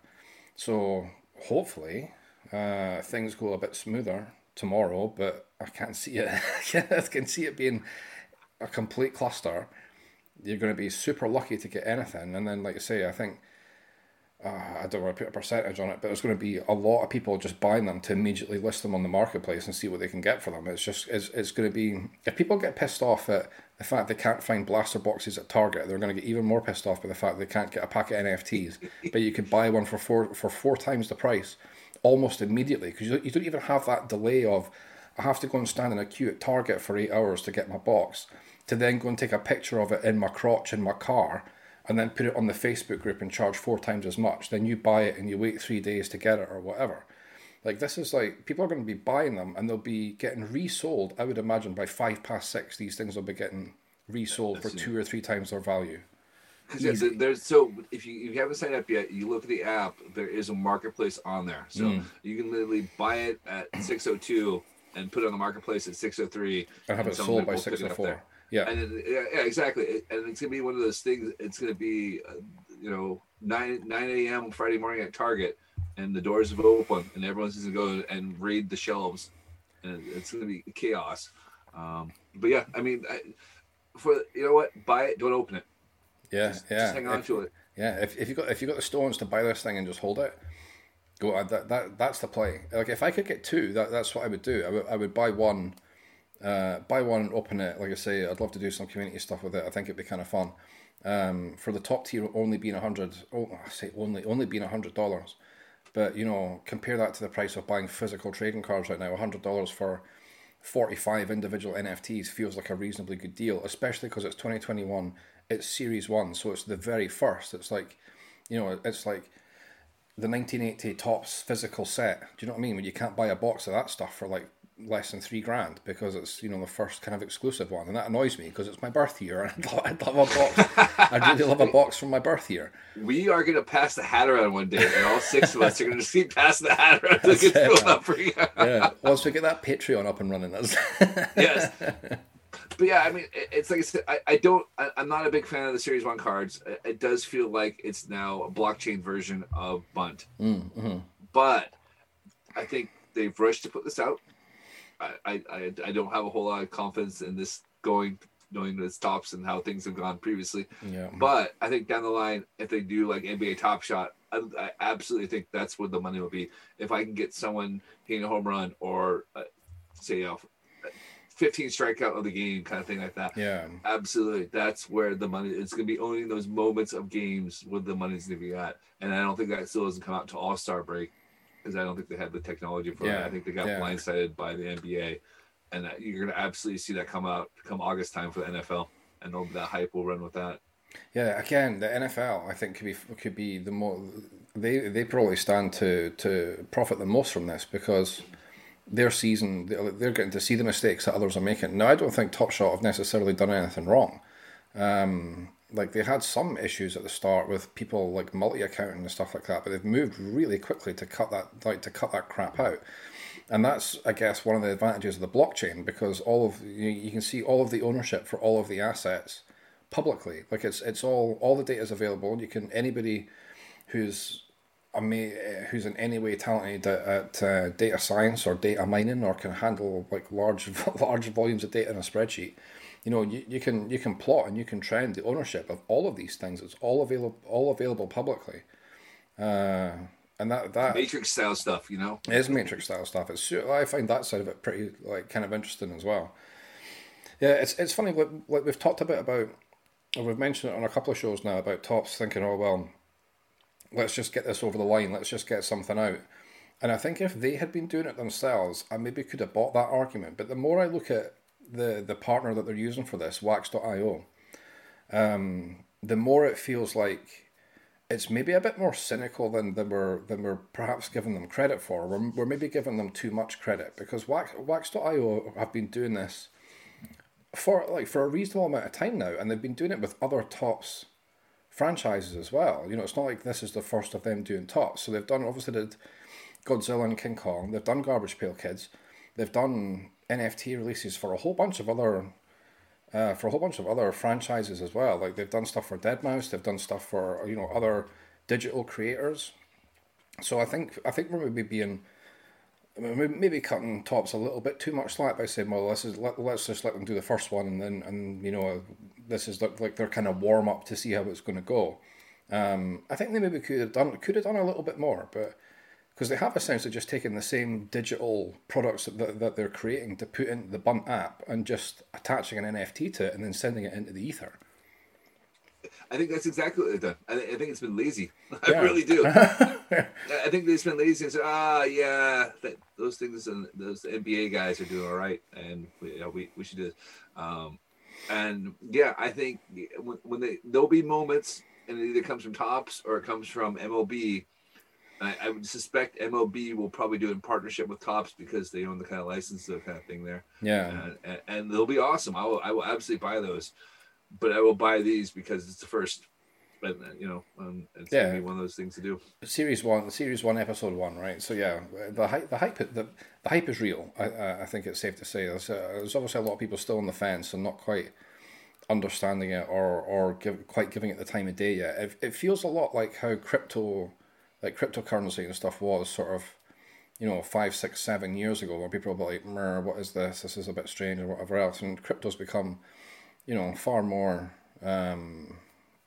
So hopefully uh, things go a bit smoother tomorrow, but I can't see it. I can see it being a complete cluster. You're going to be super lucky to get anything, and then like I say, I think uh, I don't want to put a percentage on it, but there's going to be a lot of people just buying them to immediately list them on the marketplace and see what they can get for them. It's just it's, it's going to be if people get pissed off at the fact they can't find blaster boxes at Target, they're going to get even more pissed off by the fact they can't get a pack of NFTs, but you could buy one for four for four times the price almost immediately because you, you don't even have that delay of I have to go and stand in a queue at Target for eight hours to get my box, to then go and take a picture of it in my crotch in my car, and then put it on the Facebook group and charge four times as much. Then you buy it and you wait three days to get it or whatever. Like this is like people are going to be buying them and they'll be getting resold. I would imagine by five past six, these things will be getting resold for two or three times their value. Yeah, there's so if you, if you haven't signed up yet, you look at the app. There is a marketplace on there, so mm. you can literally buy it at 6:02 and put it on the marketplace at 6:03 and have and it sold by 6:04. Yeah. And then, yeah, yeah, exactly. And it's gonna be one of those things. It's gonna be, uh, you know, nine nine a.m. Friday morning at Target, and the doors have opened, and everyone's just gonna go and raid the shelves, and it's gonna be chaos. Um, but yeah, I mean, I, for you know what, buy it, don't open it. Yeah, Just, yeah. just hang on If- to it. Yeah, if, if you got if you got the stones to buy this thing and just hold it, go. uh, That, that that's the play. Like if I could get two, that that's what I would do. I would I would buy one, uh, buy one, open it. Like I say, I'd love to do some community stuff with it. I think it'd be kind of fun. Um, for the top tier only being a hundred, oh, I say only only being a hundred dollars, but you know compare that to the price of buying physical trading cards right now. A hundred dollars for 45 individual NFTs feels like a reasonably good deal, especially because it's 2021, it's Series 1, so it's the very first. It's like, you know, it's like the 1980 Topps physical set. Do you know what I mean? When you can't buy a box of that stuff for like less than three grand because it's you know the first kind of exclusive one, and that annoys me because it's my birth year, and I'd love, I'd love a box. I'd really love a box from my birth year. We are gonna pass the hat around one day, and all six of us are gonna see pass the hat around to get filled up for you. yeah, once we get that Patreon up and running, that's yes. But yeah, I mean, it's like I said, I, I don't, I, am not a big fan of the Series One cards. It, it, does feel like it's now a blockchain version of Bunt, mm-hmm. but I think they've rushed to put this out. I, I, I don't have a whole lot of confidence in this going, knowing the stops and how things have gone previously. Yeah. But I think down the line, if they do like NBA Top Shot, I, I absolutely think that's where the money will be. If I can get someone hitting a home run or uh, say a 15 strikeout of the game kind of thing like that. Yeah. Absolutely. That's where the money it's gonna be owning those moments of games where the money's gonna be at. And I don't think that still doesn't come out to all star break because I don't think they have the technology for yeah. it. I think they got yeah. blindsided by the NBA, and you're going to absolutely see that come out come August time for the NFL, and all that hype will run with that. Yeah, again, the NFL I think could be could be the more they they probably stand to to profit the most from this because their season they're getting to see the mistakes that others are making. Now I don't think Top Shot have necessarily done anything wrong. Um, like they had some issues at the start with people like multi-accounting and stuff like that, but they've moved really quickly to cut that like to cut that crap out. And that's, I guess, one of the advantages of the blockchain because all of you, you can see all of the ownership for all of the assets publicly. Like it's it's all all the data is available. You can anybody who's who's in any way talented at, at uh, data science or data mining or can handle like large large volumes of data in a spreadsheet you know you, you can you can plot and you can trend the ownership of all of these things. It's all available all available publicly. Uh, and that that matrix style stuff you know? It is matrix style stuff. It's i find that side of it pretty like kind of interesting as well. Yeah it's it's funny like, like we've talked a bit about we've mentioned it on a couple of shows now about Topps thinking oh well let's just get this over the line. Let's just get something out. And i think if they had been doing it themselves i maybe could have bought that argument. But the more i look at the the partner that they're using for this, Wax.io, um, the more it feels like it's maybe a bit more cynical than, than we're than we're perhaps giving them credit for. We're, we're maybe giving them too much credit because Wax Wax.io have been doing this for like for a reasonable amount of time now, and they've been doing it with other Topps franchises as well. You know, it's not like this is the first of them doing Topps. So they've done obviously did Godzilla and King Kong. They've done Garbage Pail Kids. They've done NFT releases for a whole bunch of other uh, for a whole bunch of other franchises as well. Like they've done stuff for deadmau5, they've done stuff for you know other digital creators. So I think I think we're maybe being maybe cutting Topps a little bit too much slack by saying, well, this is let, let's just let them do the first one and then and you know this is like they're kind of warm up to see how it's going to go. Um, I think they maybe could have done could have done a little bit more, but because they have essentially just taken the same digital products that, that they're creating to put into the Bunt app and just attaching an NFT to it and then sending it into the ether. I think that's exactly what they've done. I, I think it's been lazy. I yeah. really do. I think they've been lazy and said, ah, yeah, that, those things and those NBA guys are doing all right, and we, you know, we, we should do this. Um, and yeah, I think when, when they there'll be moments, and it either comes from Topps or it comes from MLB I, I, would suspect MLB will probably do it in partnership with Topps because they own the kind of license, the kind of thing there. Yeah, and, and, they'll be awesome. I will, I will absolutely buy those, but I will buy these because it's the first. But you know, um, it's yeah. gonna be one of those things to do. Series one, series one, episode one, right? So yeah, the hype, the hype, the, the hype is real. I, I think it's safe to say. There's, uh, there's obviously a lot of people still on the fence and not quite understanding it or or give, quite giving it the time of day yet. It, it feels a lot like how crypto like cryptocurrency and stuff was sort of, you know, five, six, seven years ago, where people were like, what is this? This is a bit strange or whatever else. And crypto's become, you know, far more um,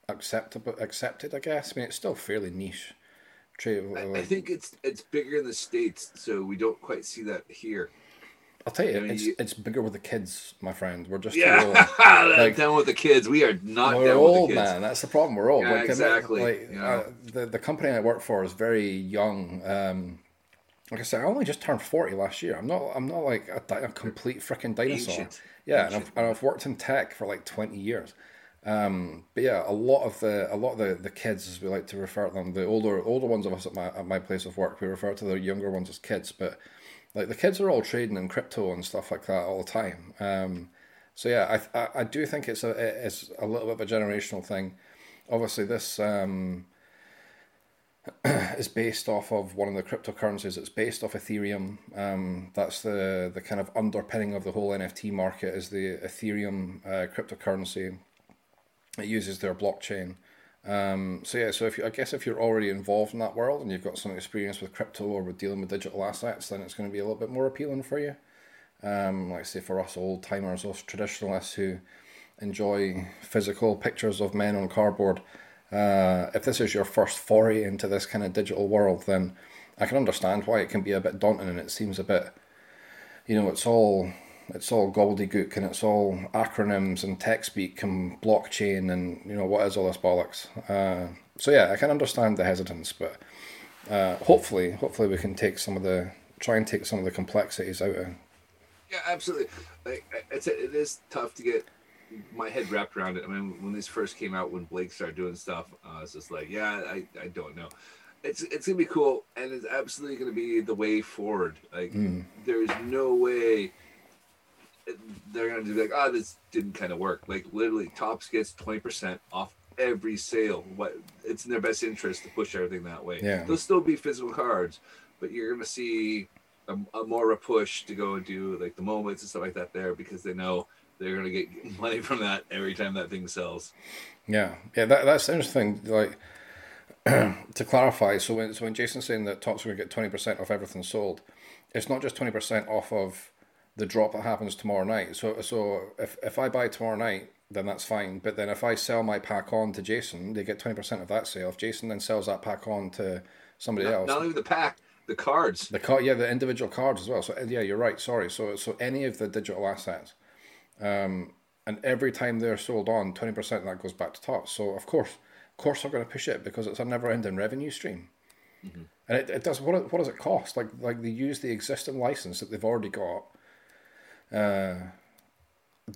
acceptable, accepted, I guess. I mean, it's still fairly niche. Trade, I, I think it's it's bigger in the states, so we don't quite see that here. I'll tell you, I mean, it's, it's bigger with the kids, my friend. We're just yeah, like, down with the kids. We are not. We're old, man. That's the problem. We're old. Yeah, like, exactly. Like, uh, the the company I work for is very young. Um, like I said, I only just turned forty last year. I'm not. I'm not like a, a complete freaking dinosaur. Ancient. Yeah, Ancient. And, I've, and I've worked in tech for like twenty years. Um, but yeah, a lot of the a lot of the, the kids, as we like to refer to them, the older older ones of us at my at my place of work, we refer to the younger ones as kids. But like the kids are all trading in crypto and stuff like that all the time. Um, so yeah, I, I, I do think it's a it's a little bit of a generational thing. Obviously, this um, is based off of one of the cryptocurrencies. It's based off Ethereum. Um, that's the the kind of underpinning of the whole NFT market is the Ethereum uh, cryptocurrency. It uses their blockchain. Um, so yeah, so if you, I guess if you're already involved in that world and you've got some experience with crypto or with dealing with digital assets, then it's going to be a little bit more appealing for you. Um, like say for us old timers, us traditionalists who enjoy physical pictures of men on cardboard. Uh, if this is your first foray into this kind of digital world, then I can understand why it can be a bit daunting and it seems a bit, you know, it's all it's all gobbledygook and it's all acronyms and tech speak and blockchain and you know what is all this bollocks. Uh, so yeah, I can understand the hesitance, but uh, hopefully, hopefully we can take some of the try and take some of the complexities out of. Yeah, absolutely. Like it's it is tough to get my head wrapped around it. I mean, when this first came out, when Blake started doing stuff, uh, I was just like, yeah, I, I don't know. It's it's gonna be cool, and it's absolutely gonna be the way forward. Like, mm. there's no way they're gonna be like, oh, this didn't kind of work. Like, literally, Topps gets twenty percent off every sale. What it's in their best interest to push everything that way. Yeah, there'll still be physical cards, but you're gonna see a, a more a push to go and do like the moments and stuff like that there because they know they're gonna get money from that every time that thing sells. Yeah, yeah, that, that's interesting. Like to clarify, so when so when Jason's saying that Topps are gonna get twenty percent off everything sold, it's not just twenty percent off of the drop that happens tomorrow night. So so if if I buy tomorrow night, then that's fine. But then if I sell my pack on to Jason, they get twenty percent of that sale. If Jason then sells that pack on to somebody not, else, not even the pack, the cards, the card, yeah, the individual cards as well. So yeah, you're right. Sorry. So so any of the digital assets, um, and every time they're sold on, twenty percent of that goes back to Topps. So of course, of course, they're going to push it because it's a never-ending revenue stream. Mm-hmm. And it, it does what what does it cost? Like like they use the existing license that they've already got uh,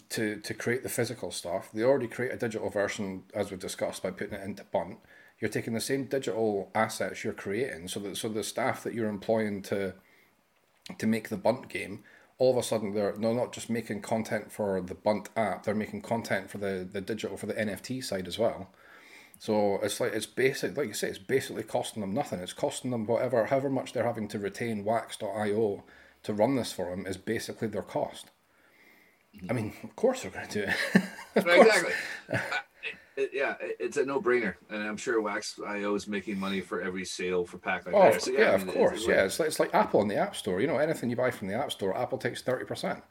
to to create the physical stuff. They already create a digital version, as we discussed, by putting it into Bunt. You're taking the same digital assets you're creating, so that so the staff that you're employing to to make the Bunt game, all of a sudden they're they're not just making content for the Bunt app, they're making content for the the digital for the NFT side as well. So it's like it's basic, like you say, it's basically costing them nothing. It's costing them whatever, however much they're having to retain Wax.io to run this for them is basically their cost. I mean, of course they're going to do it. exactly. it, yeah, it's a no-brainer, and I'm sure Wax.io is making money for every sale for pack like oh, that. So, yeah, yeah I mean, of course. It's, yeah, it's like, it's like Apple in the App Store. You know, anything you buy from the App Store, Apple takes thirty percent.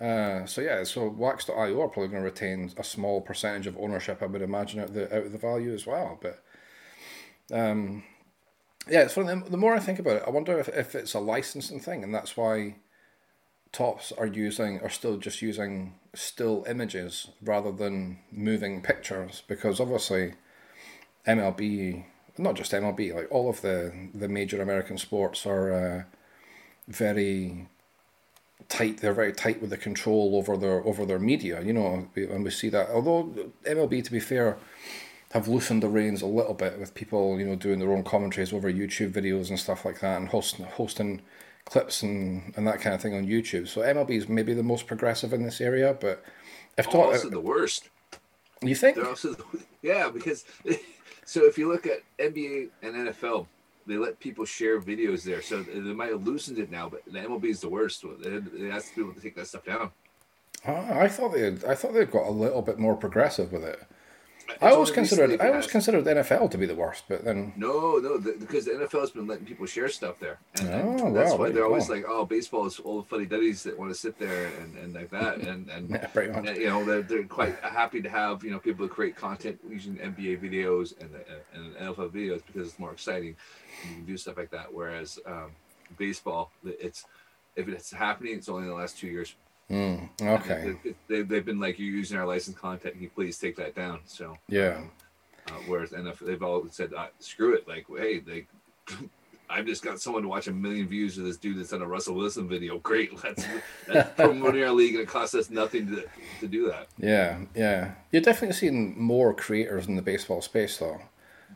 Uh, so yeah, so Wax.io are probably going to retain a small percentage of ownership, I would imagine, out of the out of the value as well. But um, yeah, it's funny. The more I think about it, I wonder if, if it's a licensing thing, and that's why Topps are using are still just using still images rather than moving pictures because obviously MLB, not just MLB, like all of the the major American sports are uh, very tight. They're very tight with the control over their over their media. You know, and we see that. Although MLB, to be fair have loosened the reins a little bit with people, you know, doing their own commentaries over YouTube videos and stuff like that, and hosting hosting clips and, and that kind of thing on YouTube. So MLB is maybe the most progressive in this area, but if oh, talk, also the worst. You think? Also the, yeah, because so if you look at NBA and NFL, they let people share videos there, so they might have loosened it now, but the MLB is the worst. They, they asked people to take that stuff down. Ah, I thought they I thought they got a little bit more progressive with it. I always considered I always considered the NFL to be the worst, but then no, no, the, because the NFL has been letting people share stuff there, and, oh, and that's wow, why they're always like, oh, baseball is all the funny duddies that want to sit there and, and like that, and and, yeah, and you know they're, they're quite happy to have you know people who create content using NBA videos and the, and NFL videos because it's more exciting, and you can do stuff like that. Whereas um, baseball, it's if it's happening, it's only in the last two years. Mm, okay. They, have been like, you're using our licensed content. Can you please take that down? So yeah. Um, uh, whereas NFL, they've all said, uh, screw it. Like, hey, they, I've just got someone to watch a million views of this dude that's on a Russell Wilson video. Great, let's that's promoting our league, and it costs us nothing to to do that. Yeah, yeah. You're definitely seeing more creators in the baseball space, though.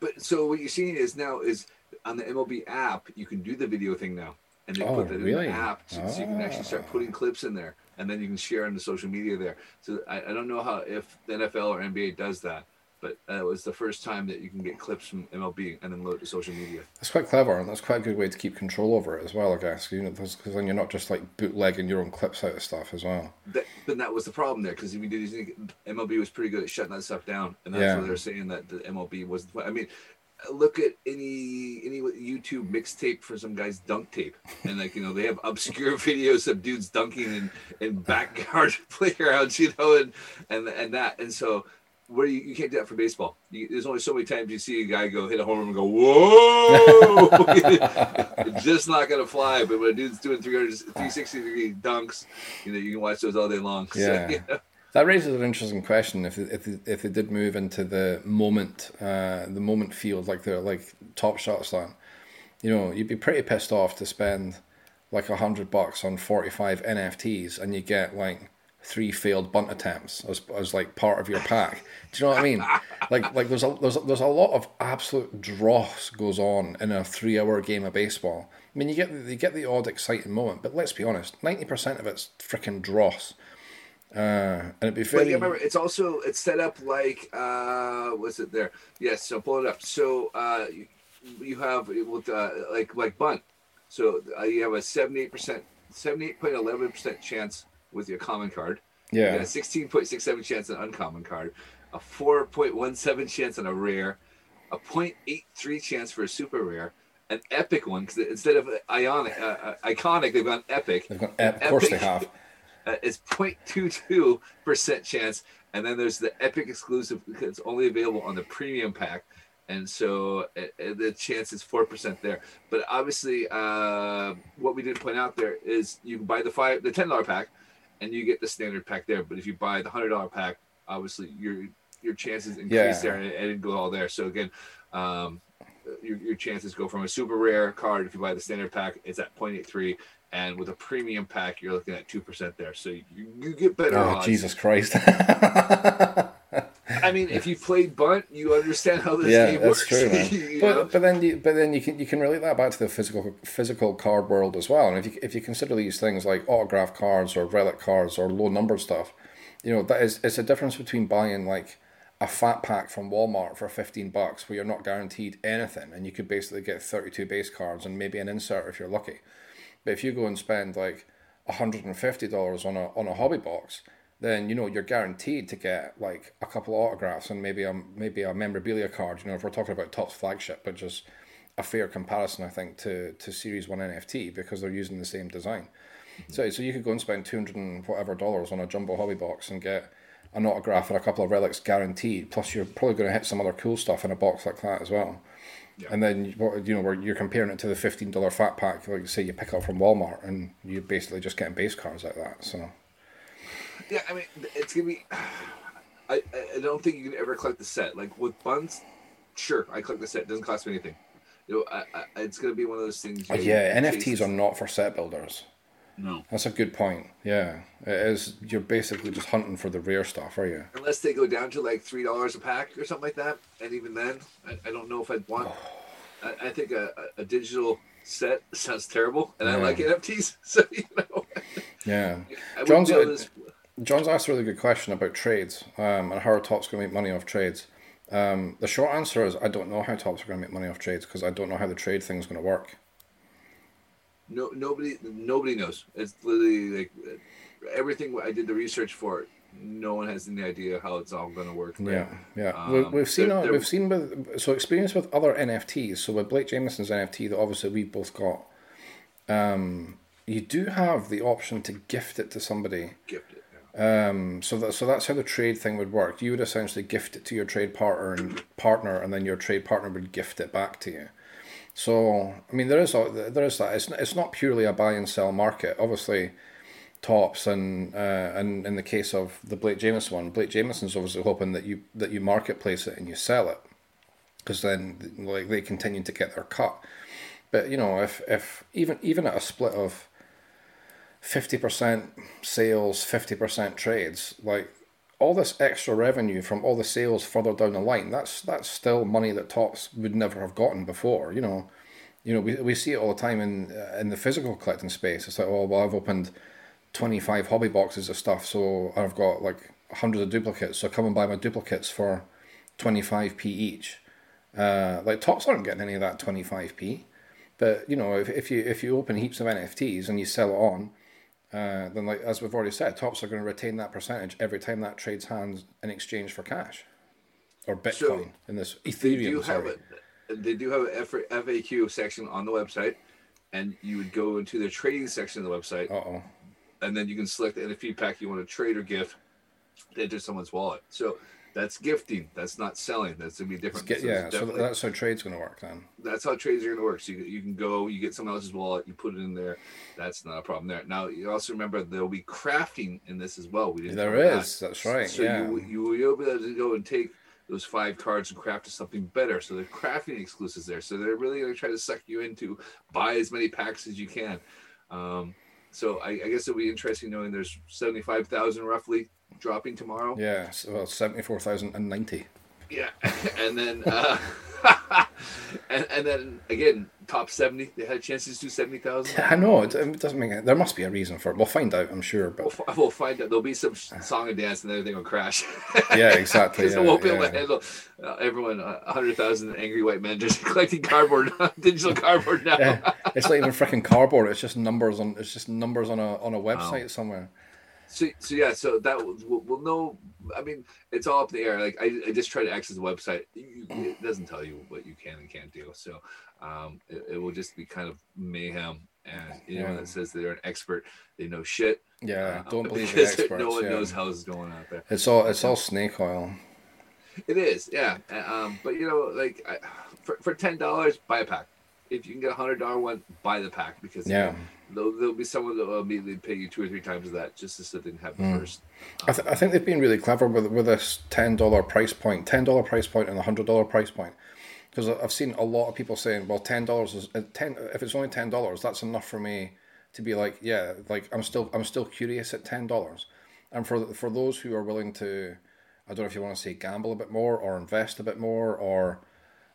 But so what you're seeing is now is on the MLB app, you can do the video thing now. And they Oh, put that really? in the app, so, so you can actually start putting clips in there, and then you can share on the social media there. So I, I don't know how if the NFL or NBA does that, but uh, it was the first time that you can get clips from MLB and then load to social media. It's quite clever, and that's quite a good way to keep control over it as well, I guess. You know, because then you're not just like bootlegging your own clips out of stuff as well. That, but that was the problem there because if you these, MLB was pretty good at shutting that stuff down, and that's Yeah. what they're saying that the MLB was. I mean, look at any any YouTube mixtape for some guy's dunk tape, and like you know they have obscure videos of dudes dunking in in backyard playgrounds, you know, and and and that, and so. Where you, you can't do that for baseball. You, there's only so many times you see a guy go hit a home run and go, whoa! it's just not to fly. But when a dude's doing 300, 360 degree dunks, you know, you can watch those all day long. So, Yeah. you know, That raises an interesting question. If if if they did move into the moment, uh, the moment field like the like Top Shot's done, you know, you'd be pretty pissed off to spend like a hundred bucks on forty five NFTs and you get like three failed bunt attempts as, as like part of your pack. Do you know what I mean? like like there's a there's a, there's a lot of absolute dross goes on in a three hour game of baseball. I mean, you get you get the odd exciting moment, but let's be honest, ninety percent of it's freaking dross. Uh, and it'd be But yeah, remember, it's also it's set up like uh, what's it there? Yes, so pull it up. So uh, you, you have with uh, like like bunt. So uh, you have a seventy eight percent, seventy eight point eleven percent chance with your common card. Yeah. a sixteen point six seven chance on uncommon card, a four point one seven chance on a rare, a 0.83 chance for a super rare, an epic one because instead of ionic, uh, uh, iconic, they've gone epic. They've got, of course they Epic. have. Uh, is 0.22 percent chance, and then there's the epic exclusive. It's only available on the premium pack, and so uh, uh, the chance is four percent there. But obviously, uh, what we didn't point out there is you can buy the five, the ten dollar pack, and you get the standard pack there. But if you buy the hundred dollar pack, obviously your your chances increase Yeah. there, and, it go all there. So again. Um, your, your chances go from a super rare card if you buy the standard pack it's at 0.83 and with a premium pack you're looking at 2% there so you, you get better Oh, odds. Jesus Christ. i mean if you played bunt you understand how this yeah, game that's works true, man. you know? but, but then you but then you can you can relate that back to the physical physical card world as well. And if you if you consider these things like autograph cards or relic cards or low number stuff, you know that is it's a difference between buying like a fat pack from Walmart for fifteen bucks where you're not guaranteed anything and you could basically get thirty two base cards and maybe an insert if you're lucky. But if you go and spend like hundred and fifty dollars on a on a hobby box, then you know you're guaranteed to get like a couple of autographs and maybe a maybe a memorabilia card. You know, if we're talking about Topps flagship, but just a fair comparison, I think, to to Series One NFT because they're using the same design. Mm-hmm. So so you could go and spend two hundred and whatever dollars on a jumbo hobby box and get an autograph and a couple of relics guaranteed. Plus, you're probably going to hit some other cool stuff in a box like that as well. And then what you know, where you're comparing it to the fifteen dollar fat pack, like say you pick up from Walmart, and you're basically just getting base cards like that. So yeah i mean it's gonna be I, I I don't think you can ever collect the set like with buns, sure i collect the set it doesn't cost me anything you know, I, I, it's gonna be one of those things Uh, yeah, NFTs chase- are not for set builders. No That's a good point. Yeah, it is. You're basically just hunting for the rare stuff, are you? unless they go down to like three dollars a pack or something like that and even then i, I don't know if i'd want I, I think a, a a digital set sounds terrible and i like nfts so you know Yeah. John's wouldn't a- able John's asked a really good question about trades um, and how Topps going to make money off trades. Um, the short answer is I don't know how Topps are going to make money off trades because I don't know how the trade thing's going to work. No nobody nobody knows it's literally like everything i did the research for no one has any idea how it's all going to work Yeah, yeah. Um, we, we've seen they're- they're- we've seen with so experience with other NFTs. So with Blake Jamieson's NFT that obviously we both got, um, you do have the option to gift it to somebody. gift it yeah. Um, so that so that's how the trade thing would work. You would essentially gift it to your trade partner and partner, and then your trade partner would gift it back to you. So I mean, there is a, there is that. It's it's not purely a buy and sell market. Obviously, Topps and uh, and in the case of the Blake Jamieson one, Blake Jamieson's obviously hoping that you that you marketplace it and you sell it, because then like they continue to get their cut. But you know, if if even even at a split of fifty percent sales, fifty percent trades, like all this extra revenue from all the sales further down the line, that's that's still money that Topps would never have gotten before. You know, you know, we, we see it all the time in uh, in the physical collecting space. It's like, oh, well, I've opened twenty five hobby boxes of stuff, so I've got like hundreds of duplicates. So come and buy my duplicates for twenty five p each. Uh, like Topps aren't getting any of that twenty five p, but you know, if, if you if you open heaps of NFTs and you sell it on, uh, then like as we've already said, Topps are going to retain that percentage every time that trades hands in exchange for cash or Bitcoin So, in this Ethereum. sorry. a, they do have a F- FAQ section on the website, and you would go into the trading section of the website, Uh oh. and then you can select the NFT pack you want to trade or gift into someone's wallet. So that's gifting. That's not selling. That's gonna be different. Get, So yeah, so that's how trade's going to work then. that's how trades are going to work. So you, you can go, you get someone else's wallet, you put it in there. That's not a problem there. Now you also remember there will be crafting in this as well. We didn't. There cover that. is. That's right. So yeah. you you will be able to go and take those five cards and craft to something better. So they're crafting exclusives there. So they're really to try to suck you into buy as many packs as you can. Um, so I, I guess it'll be interesting knowing there's seventy five thousand roughly dropping tomorrow. Yeah, so, well, seventy four thousand and ninety. Yeah, and then uh, and and then again, top seventy. They had chances to do seventy thousand. I know it, it doesn't make it. There must be a reason for it. We'll find out. I'm sure, We'll, but we'll find out. There'll be some song and dance, and everything will crash. yeah, exactly. Because Yeah, won't be able to handle uh, everyone. A hundred thousand angry white men just collecting cardboard, digital cardboard now. Yeah, it's not even freaking cardboard. It's just numbers on. It's just numbers on a on a website somewhere. So, so yeah, so that will- we'll, we'll know. I mean, it's all up in the air. Like I, I just try to access the website. You, it doesn't tell you what you can and can't do. So um, it, it will just be kind of mayhem. And anyone Yeah. that says they're an expert, they know shit. Yeah, Uh, don't believe the experts. No one yeah. knows how it's going out there. It's all it's all snake oil. It is, yeah. Uh, Um, but you know, like I, for for ten dollars, buy a pack. If you can get a hundred dollar one, buy the pack because Yeah. There'll, there'll be someone that will immediately pay you two or three times of that just so they didn't have the Mm. first. I, th- I think they've been really clever with with this ten dollar price point, ten dollar price point, and a hundred dollar price point. Because I've seen a lot of people saying, "Well, ten dollars is uh, ten. If it's only ten dollars, that's enough for me to be like, yeah, like I'm still I'm still curious at ten dollars." And for for those who are willing to, I don't know if you want to say gamble a bit more or invest a bit more or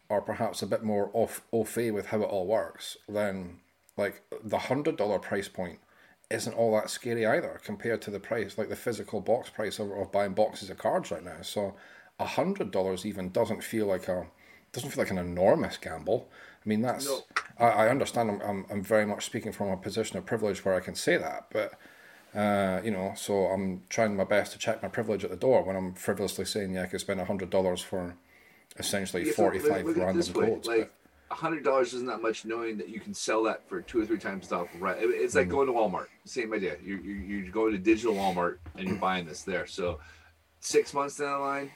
or perhaps a bit more off au fait with how it all works, then like the hundred dollar price point isn't all that scary either compared to the price, like the physical box price of, of buying boxes of cards right now. So a hundred dollars even doesn't feel like a doesn't feel like an enormous gamble. I mean that's No. I, I understand I'm, I'm I'm very much speaking from a position of privilege where I can say that, but uh, you know, so I'm trying my best to check my privilege at the door when I'm frivolously saying yeah I could spend a hundred dollars for essentially Yeah, so forty look- five look at it random codes. Like hundred dollars isn't that much, knowing that you can sell that for two or three times the right. it- It's like mm-hmm. going to Walmart. Same idea. You're, you're going to digital Walmart and you're buying this there. So six months down the line,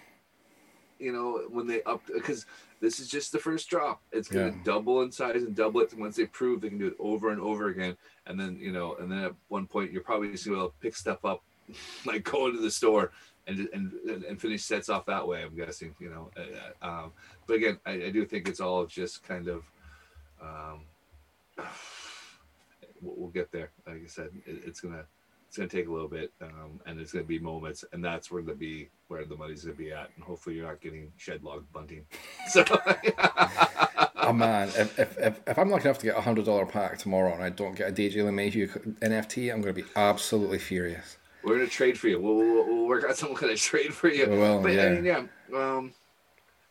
you know when they up because this is just the first drop. It's going to Yeah. double in size and double it. Once they prove they can do it over and over again, and then you know, and then at one point you're probably just going to pick stuff up, like going to the store and and and finish sets off that way. I'm guessing, you know. Uh, um, but again, I, I do think it's all just kind of. Um, we'll, get there. Like I said, it, it's gonna it's gonna take a little bit, um, and it's gonna be moments, and that's where the be where the money's gonna be at, and hopefully you're not getting Shed Long bunting. So. Oh man, if, if, if, if I'm lucky enough to get a hundred dollar pack tomorrow and I don't get a DJ LeMahieu NFT, I'm going to be absolutely furious. We're gonna trade for you. We'll, we'll, we'll work out some kind of trade for you. We will, but yeah. I mean, yeah, um,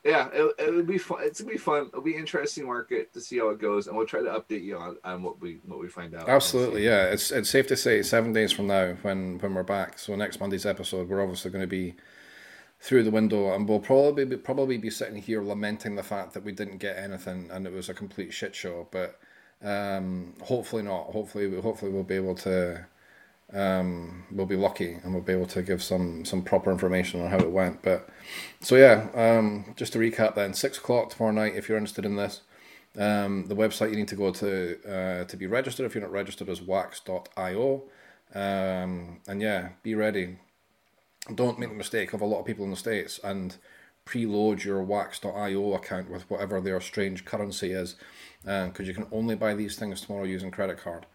yeah, it, would be fun. It's gonna be fun. It'll be interesting market to see how it goes, and we'll try to update you on, on what we what we find out. Absolutely, yeah. It's it's safe to say seven days from now when when we're back. So next Monday's episode, we're obviously going to be through the window, and we'll probably be, probably be sitting here lamenting the fact that we didn't get anything and it was a complete shit show. But um, hopefully not. Hopefully, hopefully we'll be able to. Um, we'll be lucky and we'll be able to give some some proper information on how it went. But so yeah, um, just to recap then, six o'clock tomorrow night. If you're interested in this, um, the website you need to go to uh, to be registered. If you're not registered, is wax.io. Um, and yeah, be ready. Don't make the mistake of a lot of people in the States and preload your wax.io account with whatever their strange currency is, because you can only buy these things tomorrow using credit card.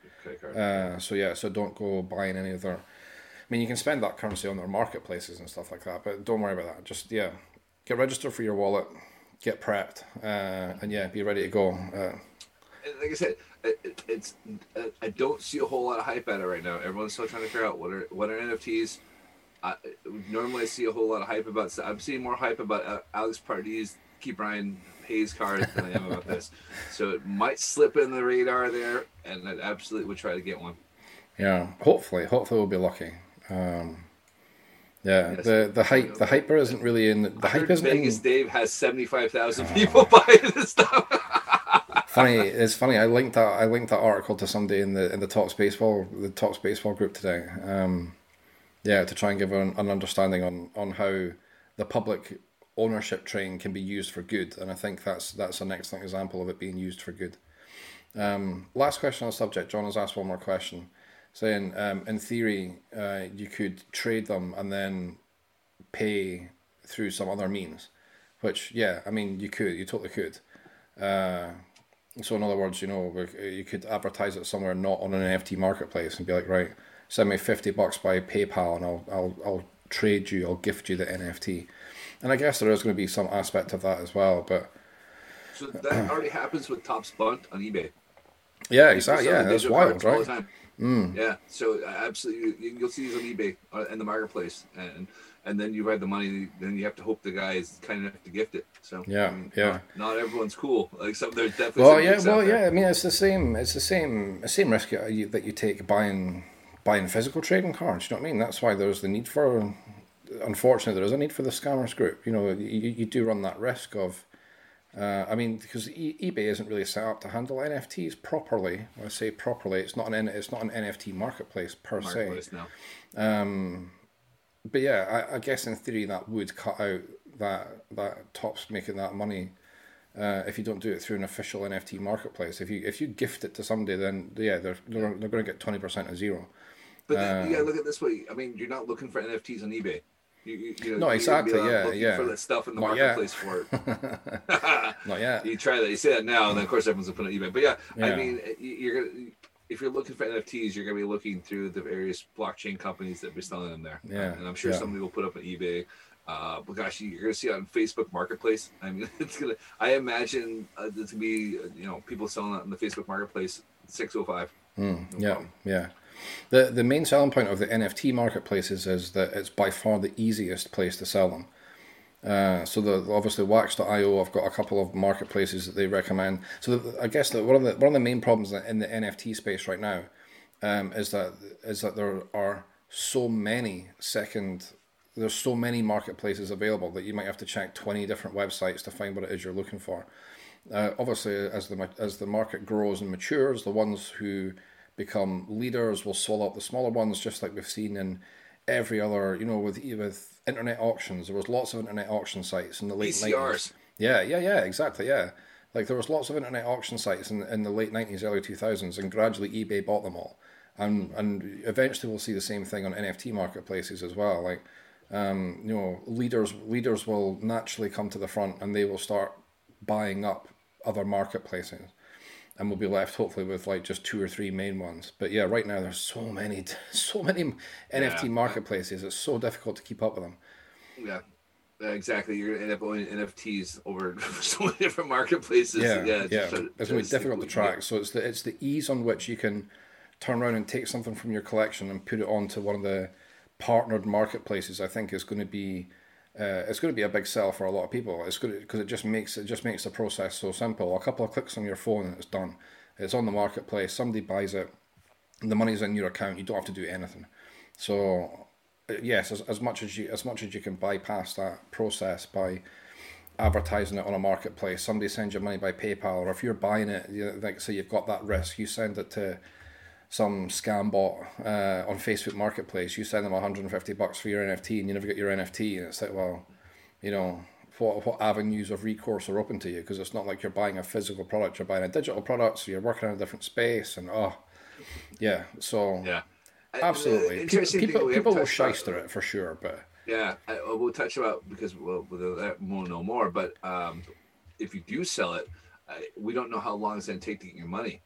Uh, so yeah, so don't go buying any of their. I mean, you can spend that currency on their marketplaces and stuff like that, but don't worry about that. Just yeah, get registered for your wallet, get prepped, uh, and yeah, be ready to go. Uh, like I said, it, it's I don't see a whole lot of hype at it right now. Everyone's still trying to figure out what are what are NFTs. I, normally, I see a whole lot of hype about. I'm seeing more hype about uh, Alex Pardee, Ke'Bryan Hayes card than I am about this. So it might slip in the radar there, and I absolutely would try to get one. Yeah, hopefully, hopefully we'll be lucky. Um, yeah, yes. the the hype the hyper isn't really in the hype isn't Vegas. In... Dave has seventy five thousand people buying this stuff. funny, it's funny. I linked that I linked that article to somebody in the in the Talks Baseball the Talks Baseball group today. Um, yeah, to try and give an, an understanding on on how the public ownership train can be used for good, and I think that's that's an excellent example of it being used for good. Um, last question on the subject. John has asked one more question, saying um, in theory uh, you could trade them and then pay through some other means, which yeah, I mean you could, you totally could. Uh, so in other words, you know, you could advertise it somewhere not on an NFT marketplace and be like, right, send me fifty bucks by PayPal and I'll I'll I'll trade you, I'll gift you the NFT. And I guess there is going to be some aspect of that as well, but so that already happens with Topps Bunt on eBay. Yeah, exactly. Yeah, that's wild, right? Mm. Yeah, so uh, absolutely, you'll see these on eBay uh, in the marketplace, and and then you write the money. Then you have to hope the guy is kind enough to gift it. So yeah, I mean, yeah. Not, not, everyone's cool. Like some, there's definitely. Well, yeah, well, yeah. I mean, it's the same. It's the same. The same risk that you, that you take buying buying physical trading cards. You know what I mean? That's why there's the need for. Unfortunately, there is a need for the scammers group. You know, you, you do run that risk of. Uh, I mean, because e- eBay isn't really set up to handle NFTs properly. When I say properly, it's not an it's not an NFT marketplace per marketplace, se. No. Um, but yeah, I, I, guess in theory that would cut out that that Topps making that money uh, if you don't do it through an official NFT marketplace. If you if you gift it to somebody, then yeah, they're they're, they're going to get twenty percent of zero. But then you gotta look at this way. I mean, you're not looking for NFTs on eBay. You, you, know, no, exactly. Yeah, yeah. For that stuff in the not marketplace yet. for it. not yet. You try that. You say that now, and then of course everyone's gonna put it on eBay. But yeah, yeah, I mean, you're gonna if you're looking for NFTs, you're gonna be looking through the various blockchain companies that be selling them there. Yeah. And I'm sure yeah. somebody will put up on eBay. Uh, but gosh, you're gonna see on Facebook Marketplace. I mean, it's gonna. I imagine uh, it's gonna be you know people selling it on the Facebook Marketplace six oh five. Mm, no yeah, problem. yeah. The the main selling point of the NFT marketplaces is that it's by far the easiest place to sell them. Uh, so the obviously Wax.io, I've got a couple of marketplaces that they recommend. So the, I guess that one of the one of the main problems in the NFT space right now um, is that is that there are so many second there's so many marketplaces available that you might have to check 20 different websites to find what it is you're looking for. Uh, obviously, as the as the market grows and matures, the ones who become leaders will swallow up the smaller ones, just like we've seen in every other, you know, with with internet auctions. There was lots of internet auction sites in the late nineties. Yeah, yeah, yeah, exactly, yeah. Like there was lots of internet auction sites in, in the late nineties, early two thousands, and gradually eBay bought them all. And and eventually we'll see the same thing on NFT marketplaces as well. Like um, you know, leaders leaders will naturally come to the front and they will start buying up other marketplaces and we'll be left hopefully with like just two or three main ones. But yeah, right now there's so many, so many NFT marketplaces. It's so difficult to keep up with them. Yeah, exactly. You're gonna end up owning NFTs over so many different marketplaces. Yeah, yeah. It's, yeah. it's gonna be difficult to track. So it's the it's the ease on which you can turn around and take something from your collection and put it onto one of the partnered marketplaces. I think is going to be uh, it's going to be a big sell for a lot of people. It's good because it just makes it just makes the process so simple. A couple of clicks on your phone and it's done. It's on the marketplace. Somebody buys it. The money's in your account. You don't have to do anything. So uh, yes, as, as much as you as much as you can bypass that process by advertising it on a marketplace, somebody sends you money by PayPal, or if you're buying it, you, like say you've got that risk, you send it to some scam bot uh, on Facebook Marketplace, you send them 150 bucks for your NFT and you never get your NFT, and it's like, well, you know, what what avenues of recourse are open to you? Because it's not like you're buying a physical product, you're buying a digital product, so you're working in a different space, and oh, yeah, so yeah, absolutely, uh, people people, people will shyster it for sure, but yeah, I, we'll touch about because we'll, we'll, we'll know more, but um, if you do sell it, we don't know how long it's going to take to get your money.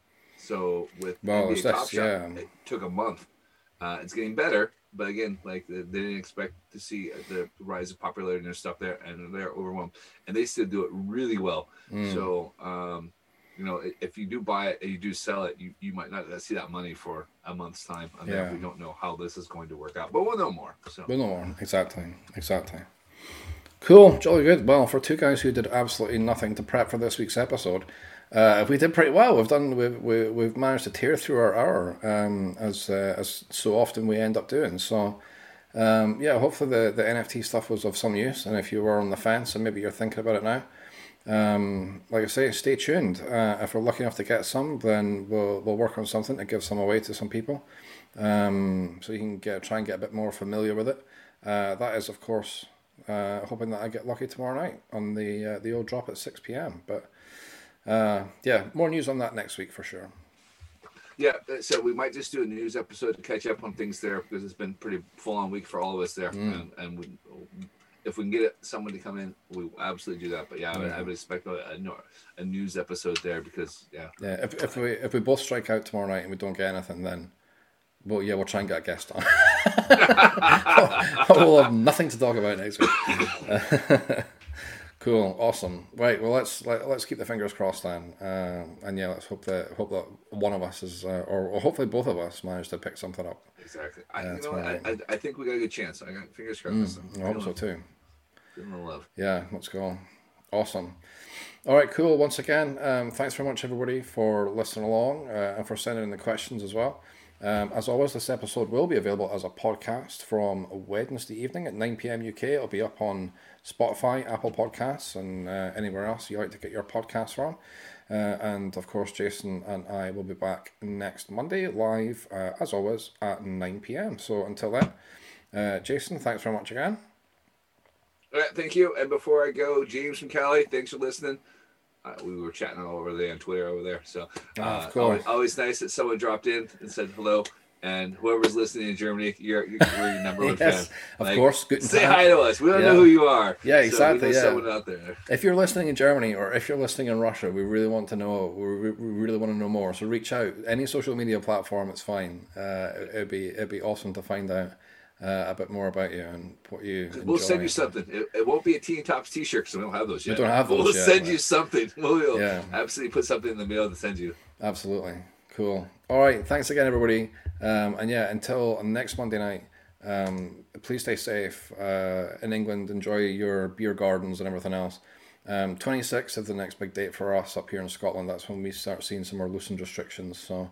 So with well, NBA Top Shot, yeah. it took a month. Uh, it's getting better, but again, like they didn't expect to see the rise of popularity and their stuff there, and they're overwhelmed, and they still do it really well. Mm. So um, you know, if you do buy it and you do sell it, you, you might not see that money for a month's time. I mean, Yeah. we don't know how this is going to work out, but we'll know more. So We'll know more. Exactly. Exactly. Cool. Jolly good. Well, for two guys who did absolutely nothing to prep for this week's episode, uh, we did pretty well. We've done. We've we, we've managed to tear through our hour, um, as uh, as so often we end up doing. So. Um, yeah, hopefully the, the NFT stuff was of some use, and if you were on the fence and maybe you're thinking about it now, um, like I say, stay tuned. Uh, if we're lucky enough to get some, then we'll we'll work on something to give some away to some people, um, so you can get try and get a bit more familiar with it. Uh, that is, of course, uh, hoping that I get lucky tomorrow night on the uh, the old drop at six pm. But uh, yeah, more news on that next week for sure. yeah, so we might just do a news episode to catch up on things there because it's been pretty full on week for all of us there, and, and we, if we can get someone to come in, we absolutely do that. But yeah, I would, I would expect a, a, a news episode there because yeah, Yeah, if, if we if we both strike out tomorrow night and we don't get anything, then well, yeah, we'll try and get a guest on. we'll have nothing to talk about next week. cool, awesome. Right, well, let's let, let's keep the fingers crossed then, uh, and yeah, let's hope that hope that one of us is, uh, or, or hopefully both of us manage to pick something up. exactly. I, you know, I. I, I think we got a good chance. I got fingers crossed. I hope so too. Feeling love. Yeah, let's go. Awesome. All right, cool. Once again, um, thanks very much, everybody, for listening along uh, and for sending in the questions as well. Um, as always, this episode will be available as a podcast from Wednesday evening at 9 pm UK. It'll be up on Spotify, Apple Podcasts, and uh, anywhere else you like to get your podcasts from. Uh, and of course, Jason and I will be back next Monday live, uh, as always, at 9 pm. So until then, uh, Jason, thanks very much again. All right, thank you. And before I go, James from Cali, thanks for listening. Uh, we were chatting all over there on Twitter over there. So uh, of course. always, always nice that someone dropped in and said hello. And whoever's listening in Germany, you're, you're, your number one Yes, fan. of Like, course. Guten Say Tag. hi to us. We don't Yeah. know who you are. Yeah, So we exactly, know yeah. someone out there. If you're listening in Germany or if you're listening in Russia, we really want to know. We, we we really want to know more. So reach out. Any social media platform, it's fine. Uh, it- it'd be it'd be awesome to find out uh, a bit more about you and what you. We'll send you something. It, it won't be a Teen Tops T-shirt because we don't have those yet. don't have those We'll yet, send but- you something. We'll Yeah. absolutely put something in the mail to send you. Absolutely cool. All right. Thanks again, everybody. Um, and yeah, until next Monday night. Um, please stay safe uh, in England. Enjoy your beer gardens and everything else. Um, 26th is the next big date for us up here in Scotland. That's when we start seeing some more loosened restrictions. So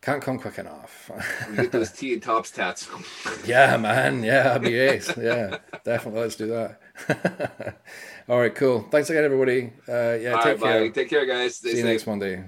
can't come quick enough. We get those Teen Tops tats. Yeah, man. Yeah, that'd be ace. Yeah, definitely. Let's do that. All right, cool. Thanks again, everybody. Uh, yeah, All take right, care. bye. Take care, guys. Stay See you next Monday.